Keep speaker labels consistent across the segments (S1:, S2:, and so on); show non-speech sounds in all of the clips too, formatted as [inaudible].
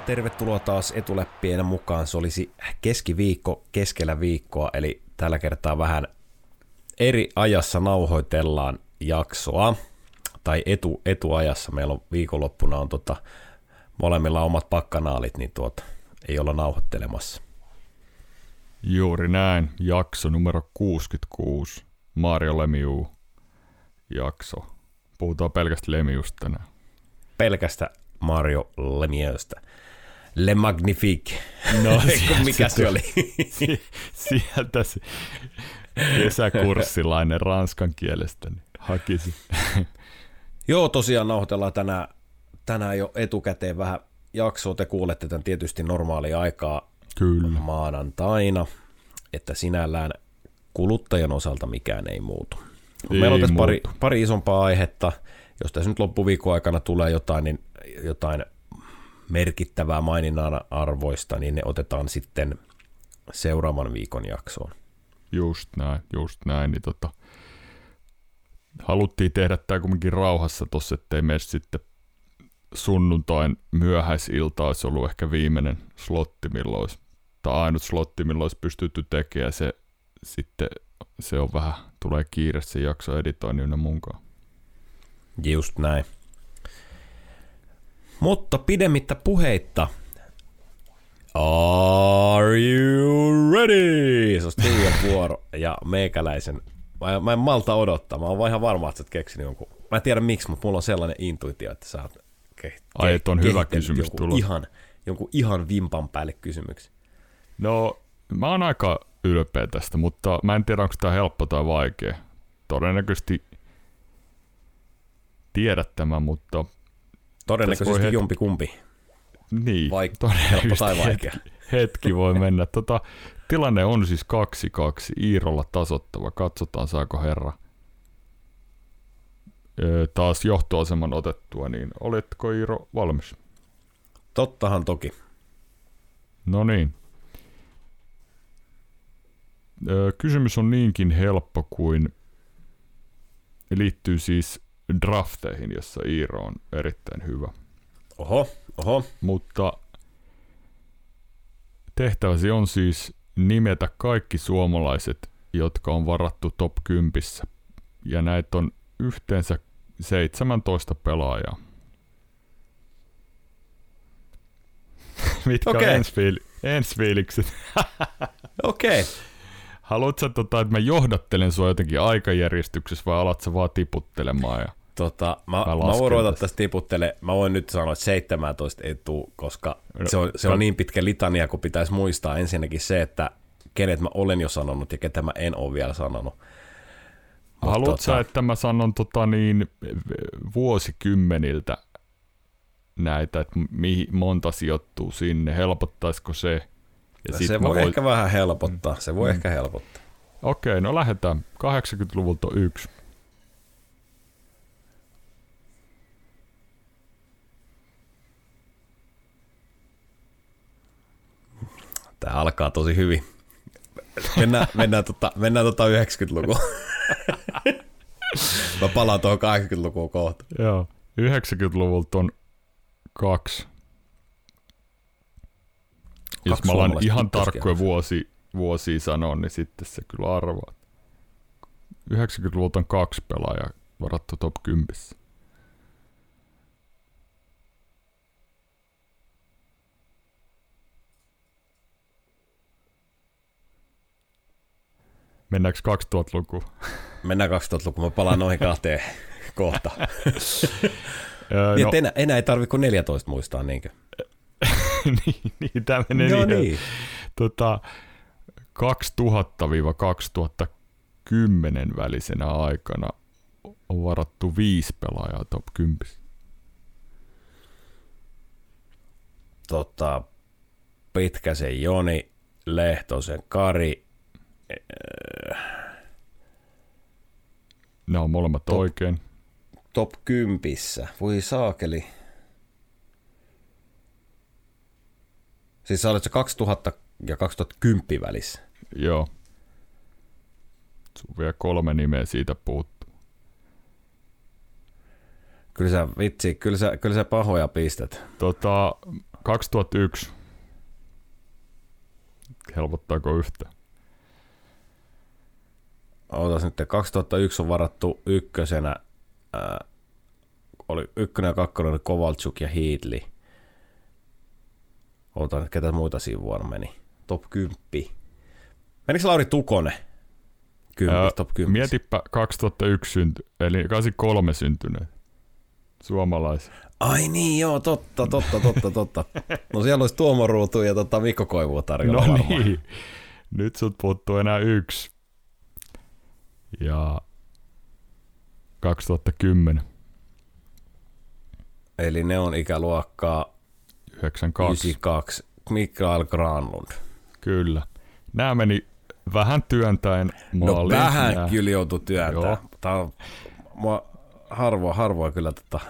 S1: Tervetuloa taas etuläppien mukaan. Se olisi keskiviikko keskellä viikkoa, eli tällä kertaa vähän eri ajassa nauhoitellaan jaksoa. Tai etu, etuajassa. Meillä on viikonloppuna on tota, molemmilla omat pakkanaalit, niin tuota, ei olla nauhoittelemassa.
S2: Juuri näin. Jakso numero 66. Mario Lemiu jakso. Puhutaan pelkästään Lemiusta tänään.
S1: Pelkästä Mario Lemieusta. Le Magnifique.
S2: No, [laughs]
S1: mikä se oli? [laughs]
S2: sieltä se kesäkurssilainen ranskan kielestä niin hakisi.
S1: Joo, tosiaan nauhoitellaan tänään, tänään jo etukäteen vähän jaksoa. Te kuulette tämän tietysti normaalia aikaa
S2: Kyllä.
S1: maanantaina, että sinällään kuluttajan osalta mikään ei muutu.
S2: Ei
S1: Meillä on tässä pari, pari isompaa aihetta. Jos tässä nyt loppuviikon aikana tulee jotain, niin jotain merkittävää maininnan arvoista, niin ne otetaan sitten seuraavan viikon jaksoon.
S2: Just näin, just näin. Niin tota, haluttiin tehdä tämä kumminkin rauhassa tossa, ettei mene sitten sunnuntain myöhäisilta olisi ollut ehkä viimeinen slotti, milloin olisi, tai ainut slotti, milloin olisi pystytty tekemään. Se sitten se on vähän, tulee kiire se jakso editoinnin ynnä munkaan.
S1: Just näin. Mutta pidemmittä puheitta. Are you ready? Se on Studion vuoro ja meikäläisen. Mä, mä en malta odottaa. Mä oon ihan varma, että sä oot keksinyt jonkun. Mä en tiedä miksi, mutta mulla on sellainen intuitio, että sä oot ke-
S2: Ai, et on hyvä kysymys
S1: jonkun
S2: tulossa.
S1: ihan, jonkun ihan vimpan päälle kysymyksen.
S2: No, mä oon aika ylpeä tästä, mutta mä en tiedä, onko tämä helppo tai vaikea. Todennäköisesti tiedät tämän, mutta
S1: Todennäköisesti
S2: het-
S1: jompi kumpi.
S2: niin,
S1: Vaik- helppo tai vaikea.
S2: Hetki, hetki voi mennä. Tota, tilanne on siis 2-2, Iirolla tasottava. Katsotaan, saako herra Öö, taas johtoaseman otettua, niin oletko Iiro valmis?
S1: Tottahan toki.
S2: No niin. Öö, Kysymys on niinkin helppo kuin liittyy siis drafteihin, jossa Iiro on erittäin hyvä.
S1: Oho, oho.
S2: Mutta tehtäväsi on siis nimetä kaikki suomalaiset, jotka on varattu top 10. Ja näitä on yhteensä 17 pelaajaa. [laughs] Mitkä
S1: Okei.
S2: on ensifiil- ensifiilikset? [laughs]
S1: Okei.
S2: Haluatko tota, että mä johdattelen sua jotenkin aikajärjestyksessä vai alat sä vaan tiputtelemaan? Ja...
S1: Tota, mä,
S2: Mä
S1: mä, voin ruveta
S2: tästä.
S1: tiputtele. Mä voin nyt sanoa, että 17 ei tuu, koska
S2: No,
S1: se on, se on niin pitkä litania, kun pitäisi muistaa ensinnäkin se, että kenet mä olen jo sanonut ja ketä mä en ole vielä sanonut. Mut
S2: Haluatko
S1: tota-
S2: sä, että mä sanon tota niin, vuosikymmeniltä näitä, että mihin monta sijoittuu sinne, helpottaisiko se? Ja sit
S1: se voi
S2: voin-
S1: ehkä vähän helpottaa, se voi
S2: Mm.
S1: ehkä helpottaa.
S2: Okei, no lähdetään. 80-luvulta on yksi.
S1: Tää alkaa tosi hyvin. Mennään, mennään, tota, mennään tota 90-lukuun. mä palaan tuohon 80-lukuun kohta.
S2: Joo. 90-luvulta on kaksi. Jos
S1: Kaksi
S2: mä alan ihan tarkkoja vuosi, vuosia sanoa, niin sitten se kyllä arvaa. 90-luvulta on kaksi pelaajaa varattu top 10. Mennäänkö 2000-lukuun?
S1: Mennään 2000-lukuun, mä palaan noihin kahteen [laughs] kohta.
S2: Öö,
S1: Niin,
S2: no,
S1: no. enää, enää ei tarvi kuin 14 muistaa, niinkö? [laughs]
S2: niin, niin, tämä menee
S1: no
S2: niin.
S1: niin.
S2: Tota, 2000-2010 välisenä aikana on varattu viisi pelaajaa top 10.
S1: Tota, Pitkäsen Joni, Lehtosen Kari,
S2: Ne on molemmat
S1: Top.
S2: oikein.
S1: top 10. Voi saakeli. Siis sä olet se 2000 ja 2010 välissä.
S2: Joo. Sun vielä kolme nimeä siitä puuttuu.
S1: Kyllä sä, vitsi, kyllä sä, kyllä sä pahoja pistät.
S2: Tota, 2001. Helpottaako yhtä?
S1: Ootas nyt, 2001 on varattu ykkösenä, ää, oli ykkönen ja kakkonen oli Kovalchuk ja Heatley. Ootan, ketä muita siinä vuonna meni. Top 10. Menikö Lauri Tukonen? 10,
S2: Ää,
S1: top 10.
S2: Mietipä 2001 synty, eli 83 syntyneet. Suomalaisia.
S1: Ai niin, joo, totta, totta, totta, totta. No siellä olisi Tuomo Ruutu ja tota Mikko Koivua tarjolla
S2: No
S1: varmaan.
S2: niin. Nyt sut puuttuu enää yksi. Ja 2010,
S1: Eli ne on ikäluokkaa
S2: 92.
S1: 92. Mikael Granlund.
S2: Kyllä. Nämä meni vähän työntäen
S1: No
S2: maaliin.
S1: vähän
S2: Nää-
S1: kyllä joutui on, mua harvoin, harvoin kyllä tota,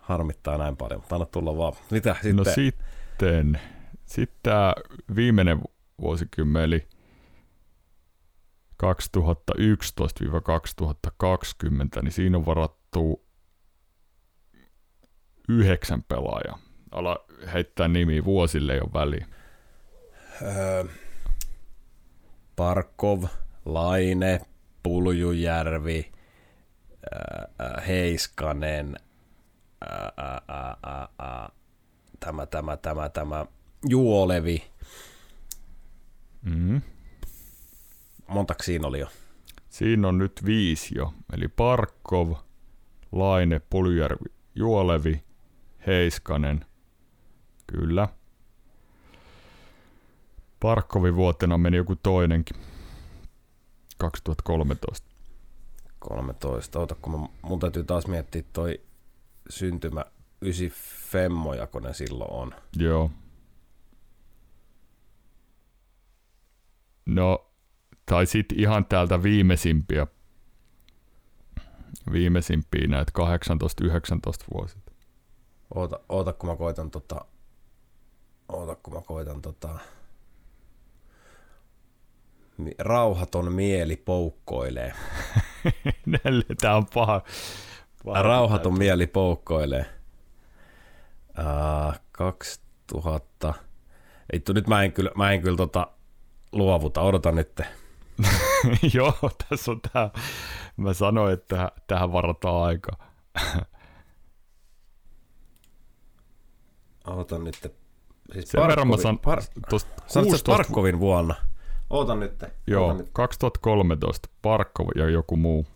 S1: harmittaa näin paljon, mutta anna tulla vaan. Mitä sitten?
S2: No sitten, sitten tämä viimeinen vuosikymmen, eli 2011-2020, niin siinä on varattu yhdeksän pelaajaa. Ala heittää nimi, vuosille ole väliä.
S1: Öö, Parkov, Laine, Puljujärvi, ää, ää, Heiskanen, ää, ää, ää, ää, ää, tämä, tämä, tämä, tämä, Juolevi.
S2: Mm.
S1: Montako siinä oli jo?
S2: Siinä on nyt viisi jo, eli Parkov, Laine, Puljärvi, Juolevi, Heiskanen, kyllä. Parkkovin vuotena meni joku toinenkin, 2013.
S1: 13. Ota, kun mä, mun täytyy taas miettiä toi syntymä 9 femmoja, kun ne silloin on.
S2: Joo. No, tai sitten ihan täältä viimeisimpiä, viimeisimpiä näitä 18-19 vuosilta.
S1: Oota, oota, kun mä koitan tota... Oota, kun mä koitan tota... Mi- Rauhaton mieli poukkoilee. [laughs]
S2: Tää on paha. paha
S1: Rauhaton mieli poukkoilee. Uh, 2000... Vittu, nyt mä en kyllä, mä en kyllä tota luovuta. Odotan nyt. [laughs]
S2: Joo, tässä on tää. Mä sanoin, että tähän varataan aika.
S1: Odotan nyt. Siis
S2: Sen verran mä san...
S1: Par... Sanoit
S2: 16
S1: sä Parkkovin vuonna? Ootan nyt.
S2: Joo,
S1: Ootan nyt.
S2: 2013 Parkov ja joku muu.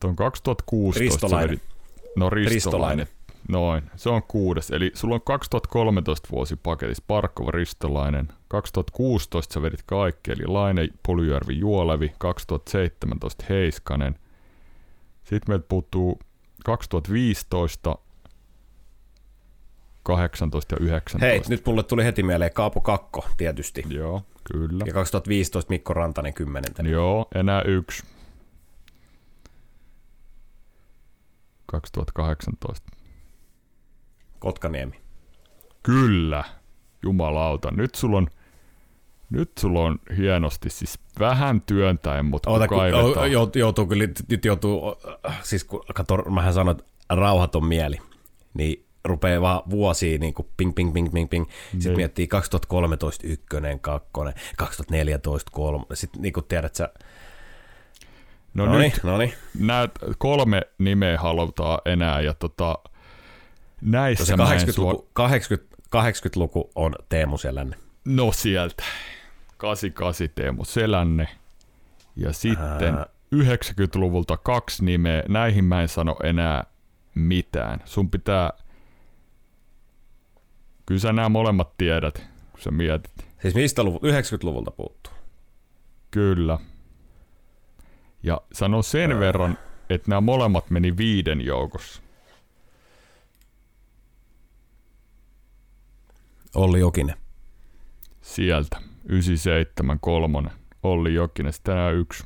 S2: Tuon 2016 sä
S1: Ristolainen.
S2: vedit- No Ristolainen.
S1: Ristolainen.
S2: Noin, se on kuudes. Eli sulla on 2013 vuosi paketissa Parkov, Ristolainen. 2016 sä vedit kaikki, eli Laine, Puljärvi, Juolevi. 2017 Heiskanen. Sitten meiltä puuttuu 2015, 18 ja 19.
S1: Hei, nyt mulle tuli heti mieleen Kaapo Kakko tietysti.
S2: Joo, kyllä.
S1: Ja 2015 Mikko Rantanen kymmenentenä.
S2: Joo, enää yksi. 2018.
S1: Kotkaniemi.
S2: Kyllä, jumalauta. Nyt sulla on, nyt sulla on hienosti siis vähän työntäen, mutta
S1: Oota,
S2: kun kaivetaan.
S1: jou- joutuu kyllä, nyt joutuu, siis kun kato, mähän sanoin, että rauhaton mieli, niin rupeaa vaan vuosia niin kuin ping, ping, ping, ping, ping. Sitten
S2: Niin.
S1: miettii 2013 ykkönen, kakkonen, 2014 kolme. Sitten niin kuin tiedät sä,
S2: no
S1: no niin,
S2: nyt
S1: no niin.
S2: nämä kolme nimeä halutaan enää ja tota, näissä
S1: Se
S2: mä en
S1: 80-luku, 80, 80-luku on Teemu Selänne.
S2: No sieltä. 88 Teemu Selänne. Ja sitten
S1: Ää.
S2: 90-luvulta kaksi nimeä. Näihin mä en sano enää mitään. Sun pitää... Kyllä sä nämä molemmat tiedät, kun sä mietit.
S1: Siis mistä luvulta? 90-luvulta puuttuu.
S2: Kyllä. Ja sano sen verran, että nämä molemmat meni viiden joukossa.
S1: Olli Jokinen.
S2: Sieltä. 97 kolmonen. Olli Jokinen, sitten enää yksi.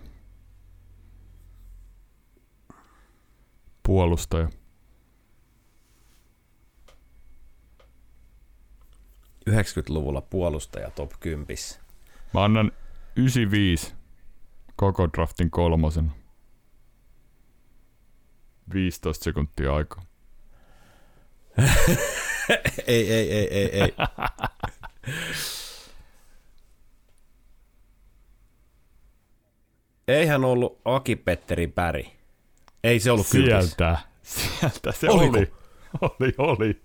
S2: Puolustaja.
S1: 90-luvulla puolustaja top 10.
S2: Mä annan 95 koko draftin kolmosen. 15 sekuntia aikaa. [laughs] [laughs]
S1: ei, ei, ei, ei, ei. Eihän ollut Aki-Petteri Päri. Ei se ollut
S2: Sieltä,
S1: kyltissä.
S2: sieltä se
S1: Oliko?
S2: oli. Oli, oli.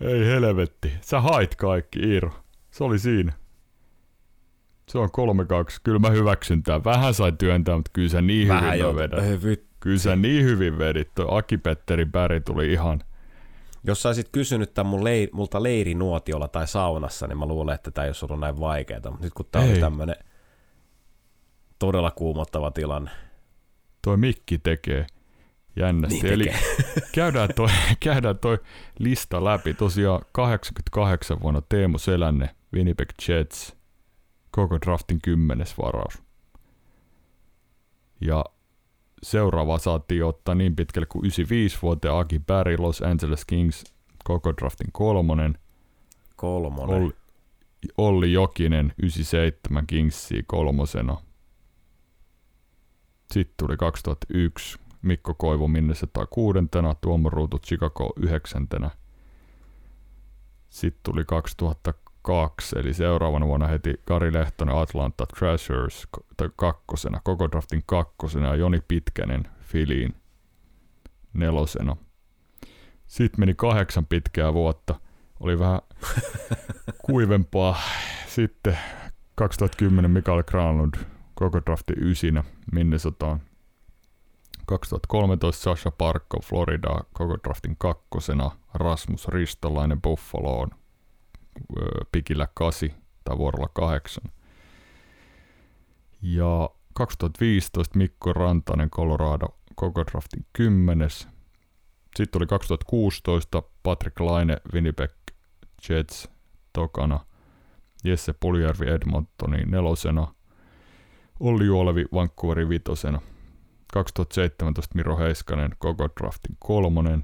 S2: Ei helvetti. Sä hait kaikki, Iiro. Se oli siinä. Se on 3-2. Kyllä mä hyväksyn tämän. Vähän sai työntää, mutta kyllä sä niin
S1: Vähän
S2: hyvin
S1: jo.
S2: vedät.
S1: Ei vit-
S2: Kyllä sä niin hyvin vedit. Toi Aki-Petteri Päri tuli ihan...
S1: Jos sä olisit kysynyt tämän mun leir, multa leirinuotiolla tai saunassa, niin mä luulen, että tämä ei olisi ollut näin vaikeaa. Mutta nyt kun tämä oli tämmöinen todella kuumottava tilanne.
S2: Toi mikki tekee jännästi.
S1: Niin
S2: Eli
S1: tekee. [laughs]
S2: käydään toi, [laughs] käydään toi lista läpi. Tosiaan 88 vuonna Teemu Selänne, Winnipeg Jets, koko draftin kymmenes varaus. Ja seuraava saatiin ottaa niin pitkälle kuin 95 vuoteen Aki Berry, Los Angeles Kings, koko draftin kolmonen.
S1: Kolmonen.
S2: Olli, Olli Jokinen, 97 Kingsia kolmosena. Sitten tuli 2001 Mikko Koivu Minnesota kuudentena, Tuomo Ruutu Chicago yhdeksäntenä. Sitten tuli 2002, eli seuraavana vuonna heti Kari Lehtonen Atlanta tai kakkosena, koko draftin kakkosena ja Joni Pitkänen Filiin nelosena. Sitten meni kahdeksan pitkää vuotta. Oli vähän [laughs] kuivempaa. Sitten 2010 Mikael Granlund koko drafti ysinä Minnesotaan. 2013 Sasha Parkko Florida koko draftin kakkosena. Rasmus Ristolainen Buffaloon pikillä 8 tai vuorolla 8. Ja 2015 Mikko Rantanen Colorado koko draftin 10. Sitten oli 2016 Patrick Laine Winnipeg Jets tokana. Jesse Puljärvi Edmontoni nelosena. Olli Juolevi Vancouveri vitosena. 2017 Miro Heiskanen koko draftin kolmonen.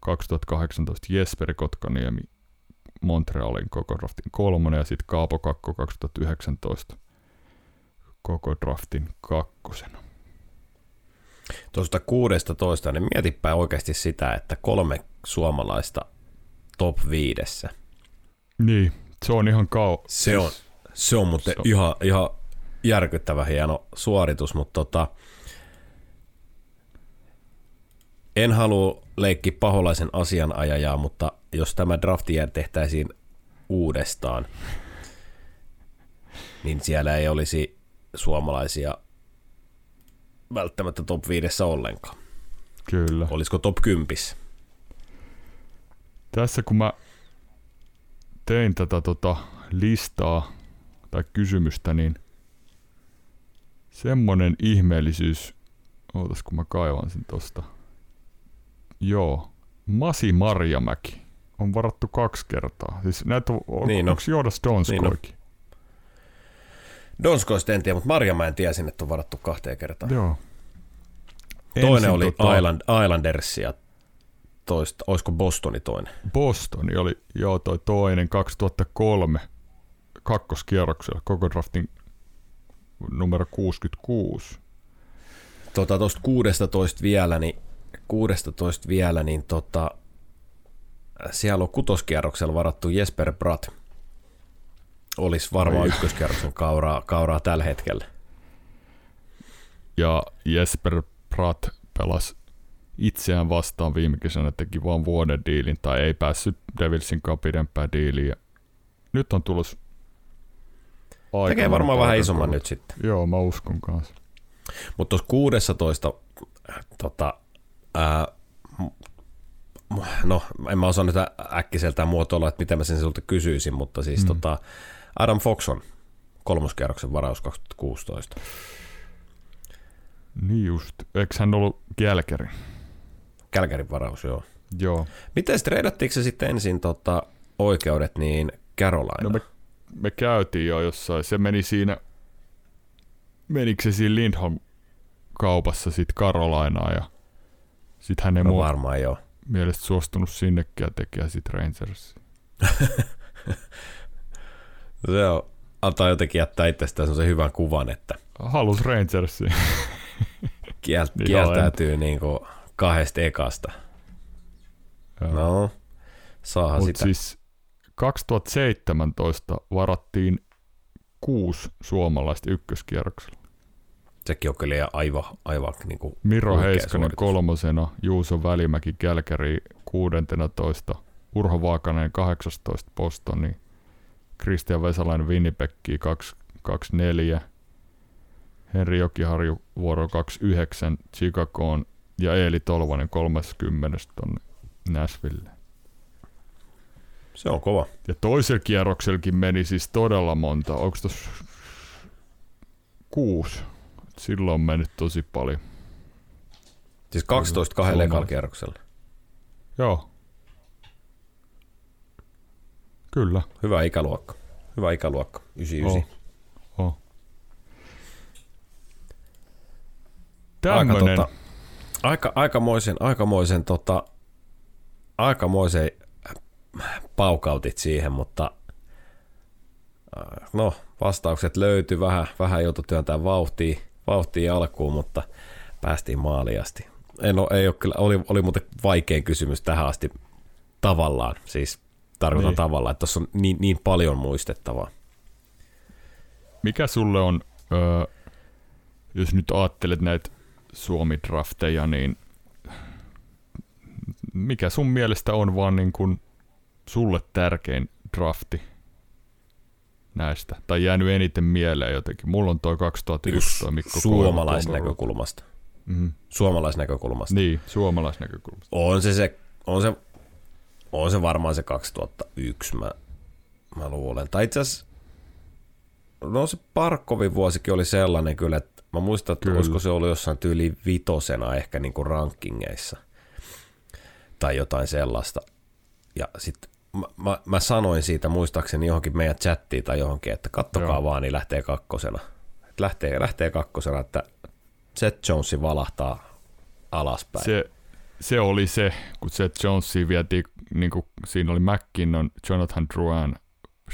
S2: 2018 Jesperi Kotkaniemi Montrealin koko draftin kolmonen ja sitten Kaapo Kakko 2019 koko draftin kakkosena.
S1: Tuosta 16, niin mietipä oikeasti sitä, että kolme suomalaista top viidessä.
S2: Niin, se on ihan kau...
S1: Se on, se on muuten
S2: Se on-
S1: ihan, ihan järkyttävä hieno suoritus, mutta tota, en halua leikkiä paholaisen asianajajaa, mutta jos tämä drafti tehtäisiin uudestaan, niin siellä ei olisi suomalaisia välttämättä top 5 ollenkaan.
S2: Kyllä.
S1: Olisiko top 10?
S2: Tässä kun mä tein tätä tota listaa tai kysymystä, niin semmonen ihmeellisyys, ootas kun mä kaivan sen tosta. Joo, Masi Marjamäki on varattu kaksi kertaa. Siis näitä on, on
S1: Niin
S2: niin
S1: on.
S2: onko Joodas Donskoikin?
S1: Donskoista en tiedä, mutta Marjamäen tiesin, että on varattu kahteen kertaan.
S2: Joo.
S1: Toinen
S2: Ensin
S1: oli
S2: tota,
S1: Island, Islanders ja toista, olisiko Bostoni toinen?
S2: Bostoni oli, joo toi toinen 2003 kakkoskierroksella, koko draftin numero 66.
S1: Tota, tuosta 16 vielä, niin 16 vielä, niin tota, siellä on kutoskierroksella varattu Jesper Bratt. Olisi varmaan
S2: Oi.
S1: ykköskierroksen kauraa, kauraa tällä hetkellä.
S2: Ja Jesper Pratt pelasi itseään vastaan viime kesänä, teki vaan vuoden diilin, tai ei päässyt Devilsin kanssa pidempään diiliin. Ja nyt on tullut aika
S1: Tekee varmaan vähän isomman nyt sitten.
S2: Joo, mä uskon kanssa.
S1: Mutta tuossa 16, äh, tota, ää, m- no en mä osaa nyt äkkiseltään muotoilla, että miten mä sen sulta kysyisin, mutta siis
S2: Mm.
S1: tota, Adam Foxon kolmoskierroksen varaus 2016.
S2: Niin just. Eikö hän ollut Kälkäri?
S1: Kälkärin varaus, joo.
S2: Joo.
S1: Miten treidattiinko se sitten ensin tota, oikeudet niin Carolina?
S2: No me, me käytiin jo jossain. Se meni siinä, menikö se siinä Lindholm kaupassa sit Carolinaan ja sit hän ei
S1: no
S2: mua
S1: varmaan joo.
S2: mielestä suostunut sinnekään tekemään sit Rangers. [laughs]
S1: Se on, antaa jotenkin jättää itsestään sellaisen hyvän kuvan, että
S2: Halus Rangersiin. [laughs]
S1: kiel,
S2: Niin
S1: kieltäytyy niin kuin kahdesta ekasta.
S2: Joo.
S1: No, saahan
S2: Mut
S1: sitä.
S2: siis 2017 varattiin kuusi suomalaista ykköskierroksella.
S1: Sekin on kyllä aivan, aivan niin kuin
S2: Miro Heiskanen
S1: suoritus.
S2: kolmosena, Juuso Välimäki Kälkäri 16, Urho Vaakanen 18 Bostoni, Kristian Vesalainen Winnipegki 24, Henri Jokiharju vuoro 29 Chicagoon ja Eeli Tolvanen 30 tonne Nashville.
S1: Se on kova.
S2: Ja toisella kierroksellakin meni siis todella monta. Onko tuossa kuusi? Silloin on mennyt tosi paljon.
S1: Siis 12 kahdella
S2: Suomalaiset.
S1: ekalla kierroksella.
S2: Joo. Kyllä.
S1: Hyvä ikäluokka. Hyvä ikäluokka. 99.
S2: Oh. Oh.
S1: Aika, tota, aika, aikamoisen, aikamoisen, tota, aikamoisen paukautit siihen, mutta äh, no, vastaukset löytyi vähän, vähän joutui työntämään vauhtia, vauhtia alkuun, mutta päästiin maaliin asti. En ole, ei ole kyllä, oli, oli muuten vaikein kysymys tähän asti tavallaan, siis tarkoitan
S2: Niin.
S1: niin. tavallaan, että tuossa on niin, niin paljon muistettavaa.
S2: Mikä sulle on, öö, jos nyt ajattelet näitä Suomi-drafteja, niin mikä sun mielestä on vaan niin kuin sulle tärkein drafti näistä? Tai jäänyt eniten mieleen jotenkin. Mulla on toi 2001 toi Mikko
S1: Suomalaisnäkökulmasta.
S2: Mm-hmm.
S1: Suomalaisnäkökulmasta.
S2: Niin, suomalaisnäkökulmasta.
S1: On se, se, on se, on se varmaan se 2001, mä, mä luulen. Tai itse asiassa, no se Parkkovin vuosikin oli sellainen kyllä, että mä muistan, että
S2: Kyllä.
S1: olisiko se ollut jossain tyyli vitosena ehkä niin kuin rankingeissa tai jotain sellaista. Ja sitten mä, mä, mä, sanoin siitä muistaakseni johonkin meidän chattiin tai johonkin, että kattokaa
S2: Joo.
S1: Vaan, niin lähtee kakkosena. Et lähtee, lähtee kakkosena, että Seth Jonesi valahtaa alaspäin.
S2: Se, se oli se, kun Seth Jonesia vietiin, niin kuin siinä oli McKinnon, Jonathan Drouin,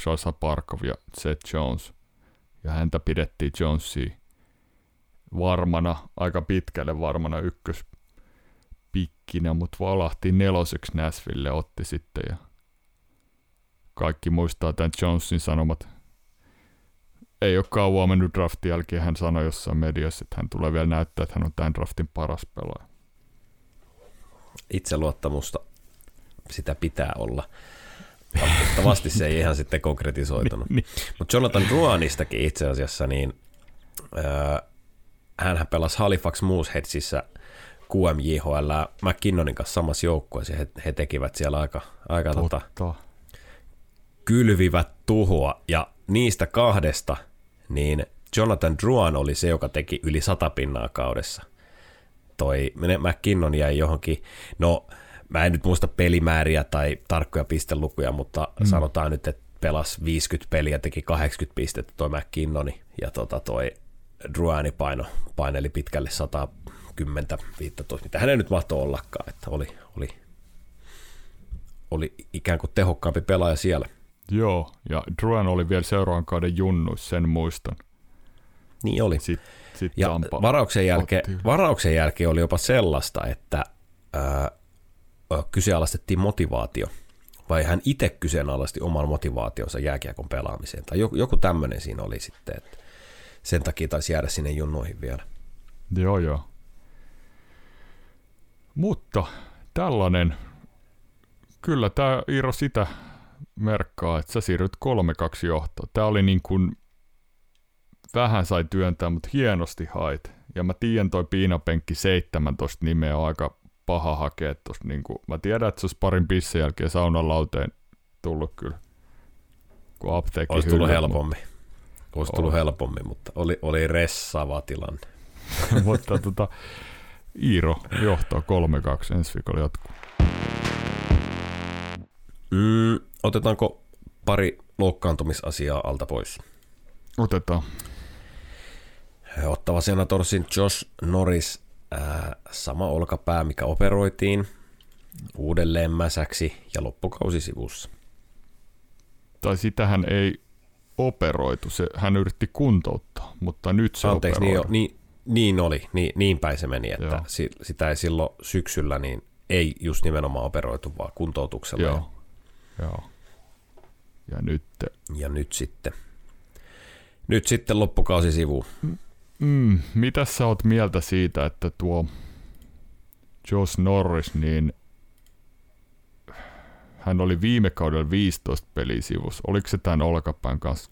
S2: Shasha Parkov ja Seth Jones. Ja häntä pidettiin Jonesia varmana, aika pitkälle varmana ykköspikkinä, mutta valahti neloseksi Nashville otti sitten ja kaikki muistaa tämän Jonesin sanomat. Ei ole kauan mennyt draftin jälkeen, hän sanoi jossain mediassa, että hän tulee vielä näyttää, että hän on tämän draftin paras pelaaja.
S1: itseluottamusta sitä pitää olla. Valitettavasti se ei ihan sitten konkretisoitunut. [laughs]
S2: Niin.
S1: Mutta Jonathan Drouanistakin itse asiassa, niin äh, hänhän pelasi Halifax Mooseheadsissä QMJHL McKinnonin kanssa samassa joukkueessa. ja He, he tekivät siellä aika, aika tota. Kylvivät tuhoa, ja niistä kahdesta, niin Jonathan Drouan oli se, joka teki yli sata pinnaa kaudessa. Toi McKinnon jäi johonkin, no mä en nyt muista pelimääriä tai tarkkoja pistelukuja, mutta mm. sanotaan nyt, että pelas 50 peliä, teki 80 pistettä toi McKinnoni, ja tota toi Druani paino, paineli pitkälle 110 15, mitä hänen nyt mahtoi ollakaan, että oli, oli, oli ikään kuin tehokkaampi pelaaja siellä.
S2: Joo, ja Druan oli vielä seuraavan kauden junnuissa, sen muistan.
S1: Niin oli.
S2: Sitten sit
S1: Ja
S2: Tampa
S1: varauksen jälkeen,
S2: otti-
S1: varauksen jälkeen oli jopa sellaista, että ää, kyseenalaistettiin motivaatio. Vai hän itse kyseenalaisti oman motivaationsa jääkiekon pelaamiseen. Tai joku, joku tämmöinen siinä oli sitten, että sen takia taisi jäädä sinne junnoihin vielä.
S2: Joo, joo. Mutta tällainen, kyllä tämä Iiro sitä merkkaa, että sä siirryt 3-2 johtoon. Tämä oli niin kuin, vähän sai työntää, mutta hienosti hait. Ja mä tiedän toi piinapenkki 17 nimeä on aika paha hakea tosta. Niin kuin, mä tiedän, että se olisi parin pissen jälkeen saunan lauteen tullut kyllä. Kun apteekki
S1: Olisi tullut
S2: hyllyllä,
S1: helpommin. Olisi tullut helpommin, mutta oli, oli ressaava tilanne. [laughs]
S2: mutta tota, Iiro johtaa 3-2 ensi viikolla jatkuu.
S1: Mm, otetaanko pari loukkaantumisasiaa alta pois?
S2: Otetaan.
S1: Ottava Senatorsin Josh Norris, ää, sama olkapää, mikä operoitiin, uudelleen mäsäksi ja loppukausi sivussa.
S2: Tai sitähän ei operoitu, se, hän yritti kuntouttaa, mutta nyt se
S1: Anteeksi, niin, jo, niin, niin oli, niin, niin päin se meni, että si, sitä ei silloin syksyllä niin ei just nimenomaan operoitu, vaan kuntoutuksella.
S2: Joo. Joo. Ja nyt...
S1: Ja nyt sitten, nyt sitten loppukausi sivu.
S2: Mm, mitä sä oot mieltä siitä, että tuo Josh Norris, niin hän oli viime kaudella 15 peliä sivussa. Oliko se tämän olkapään kanssa?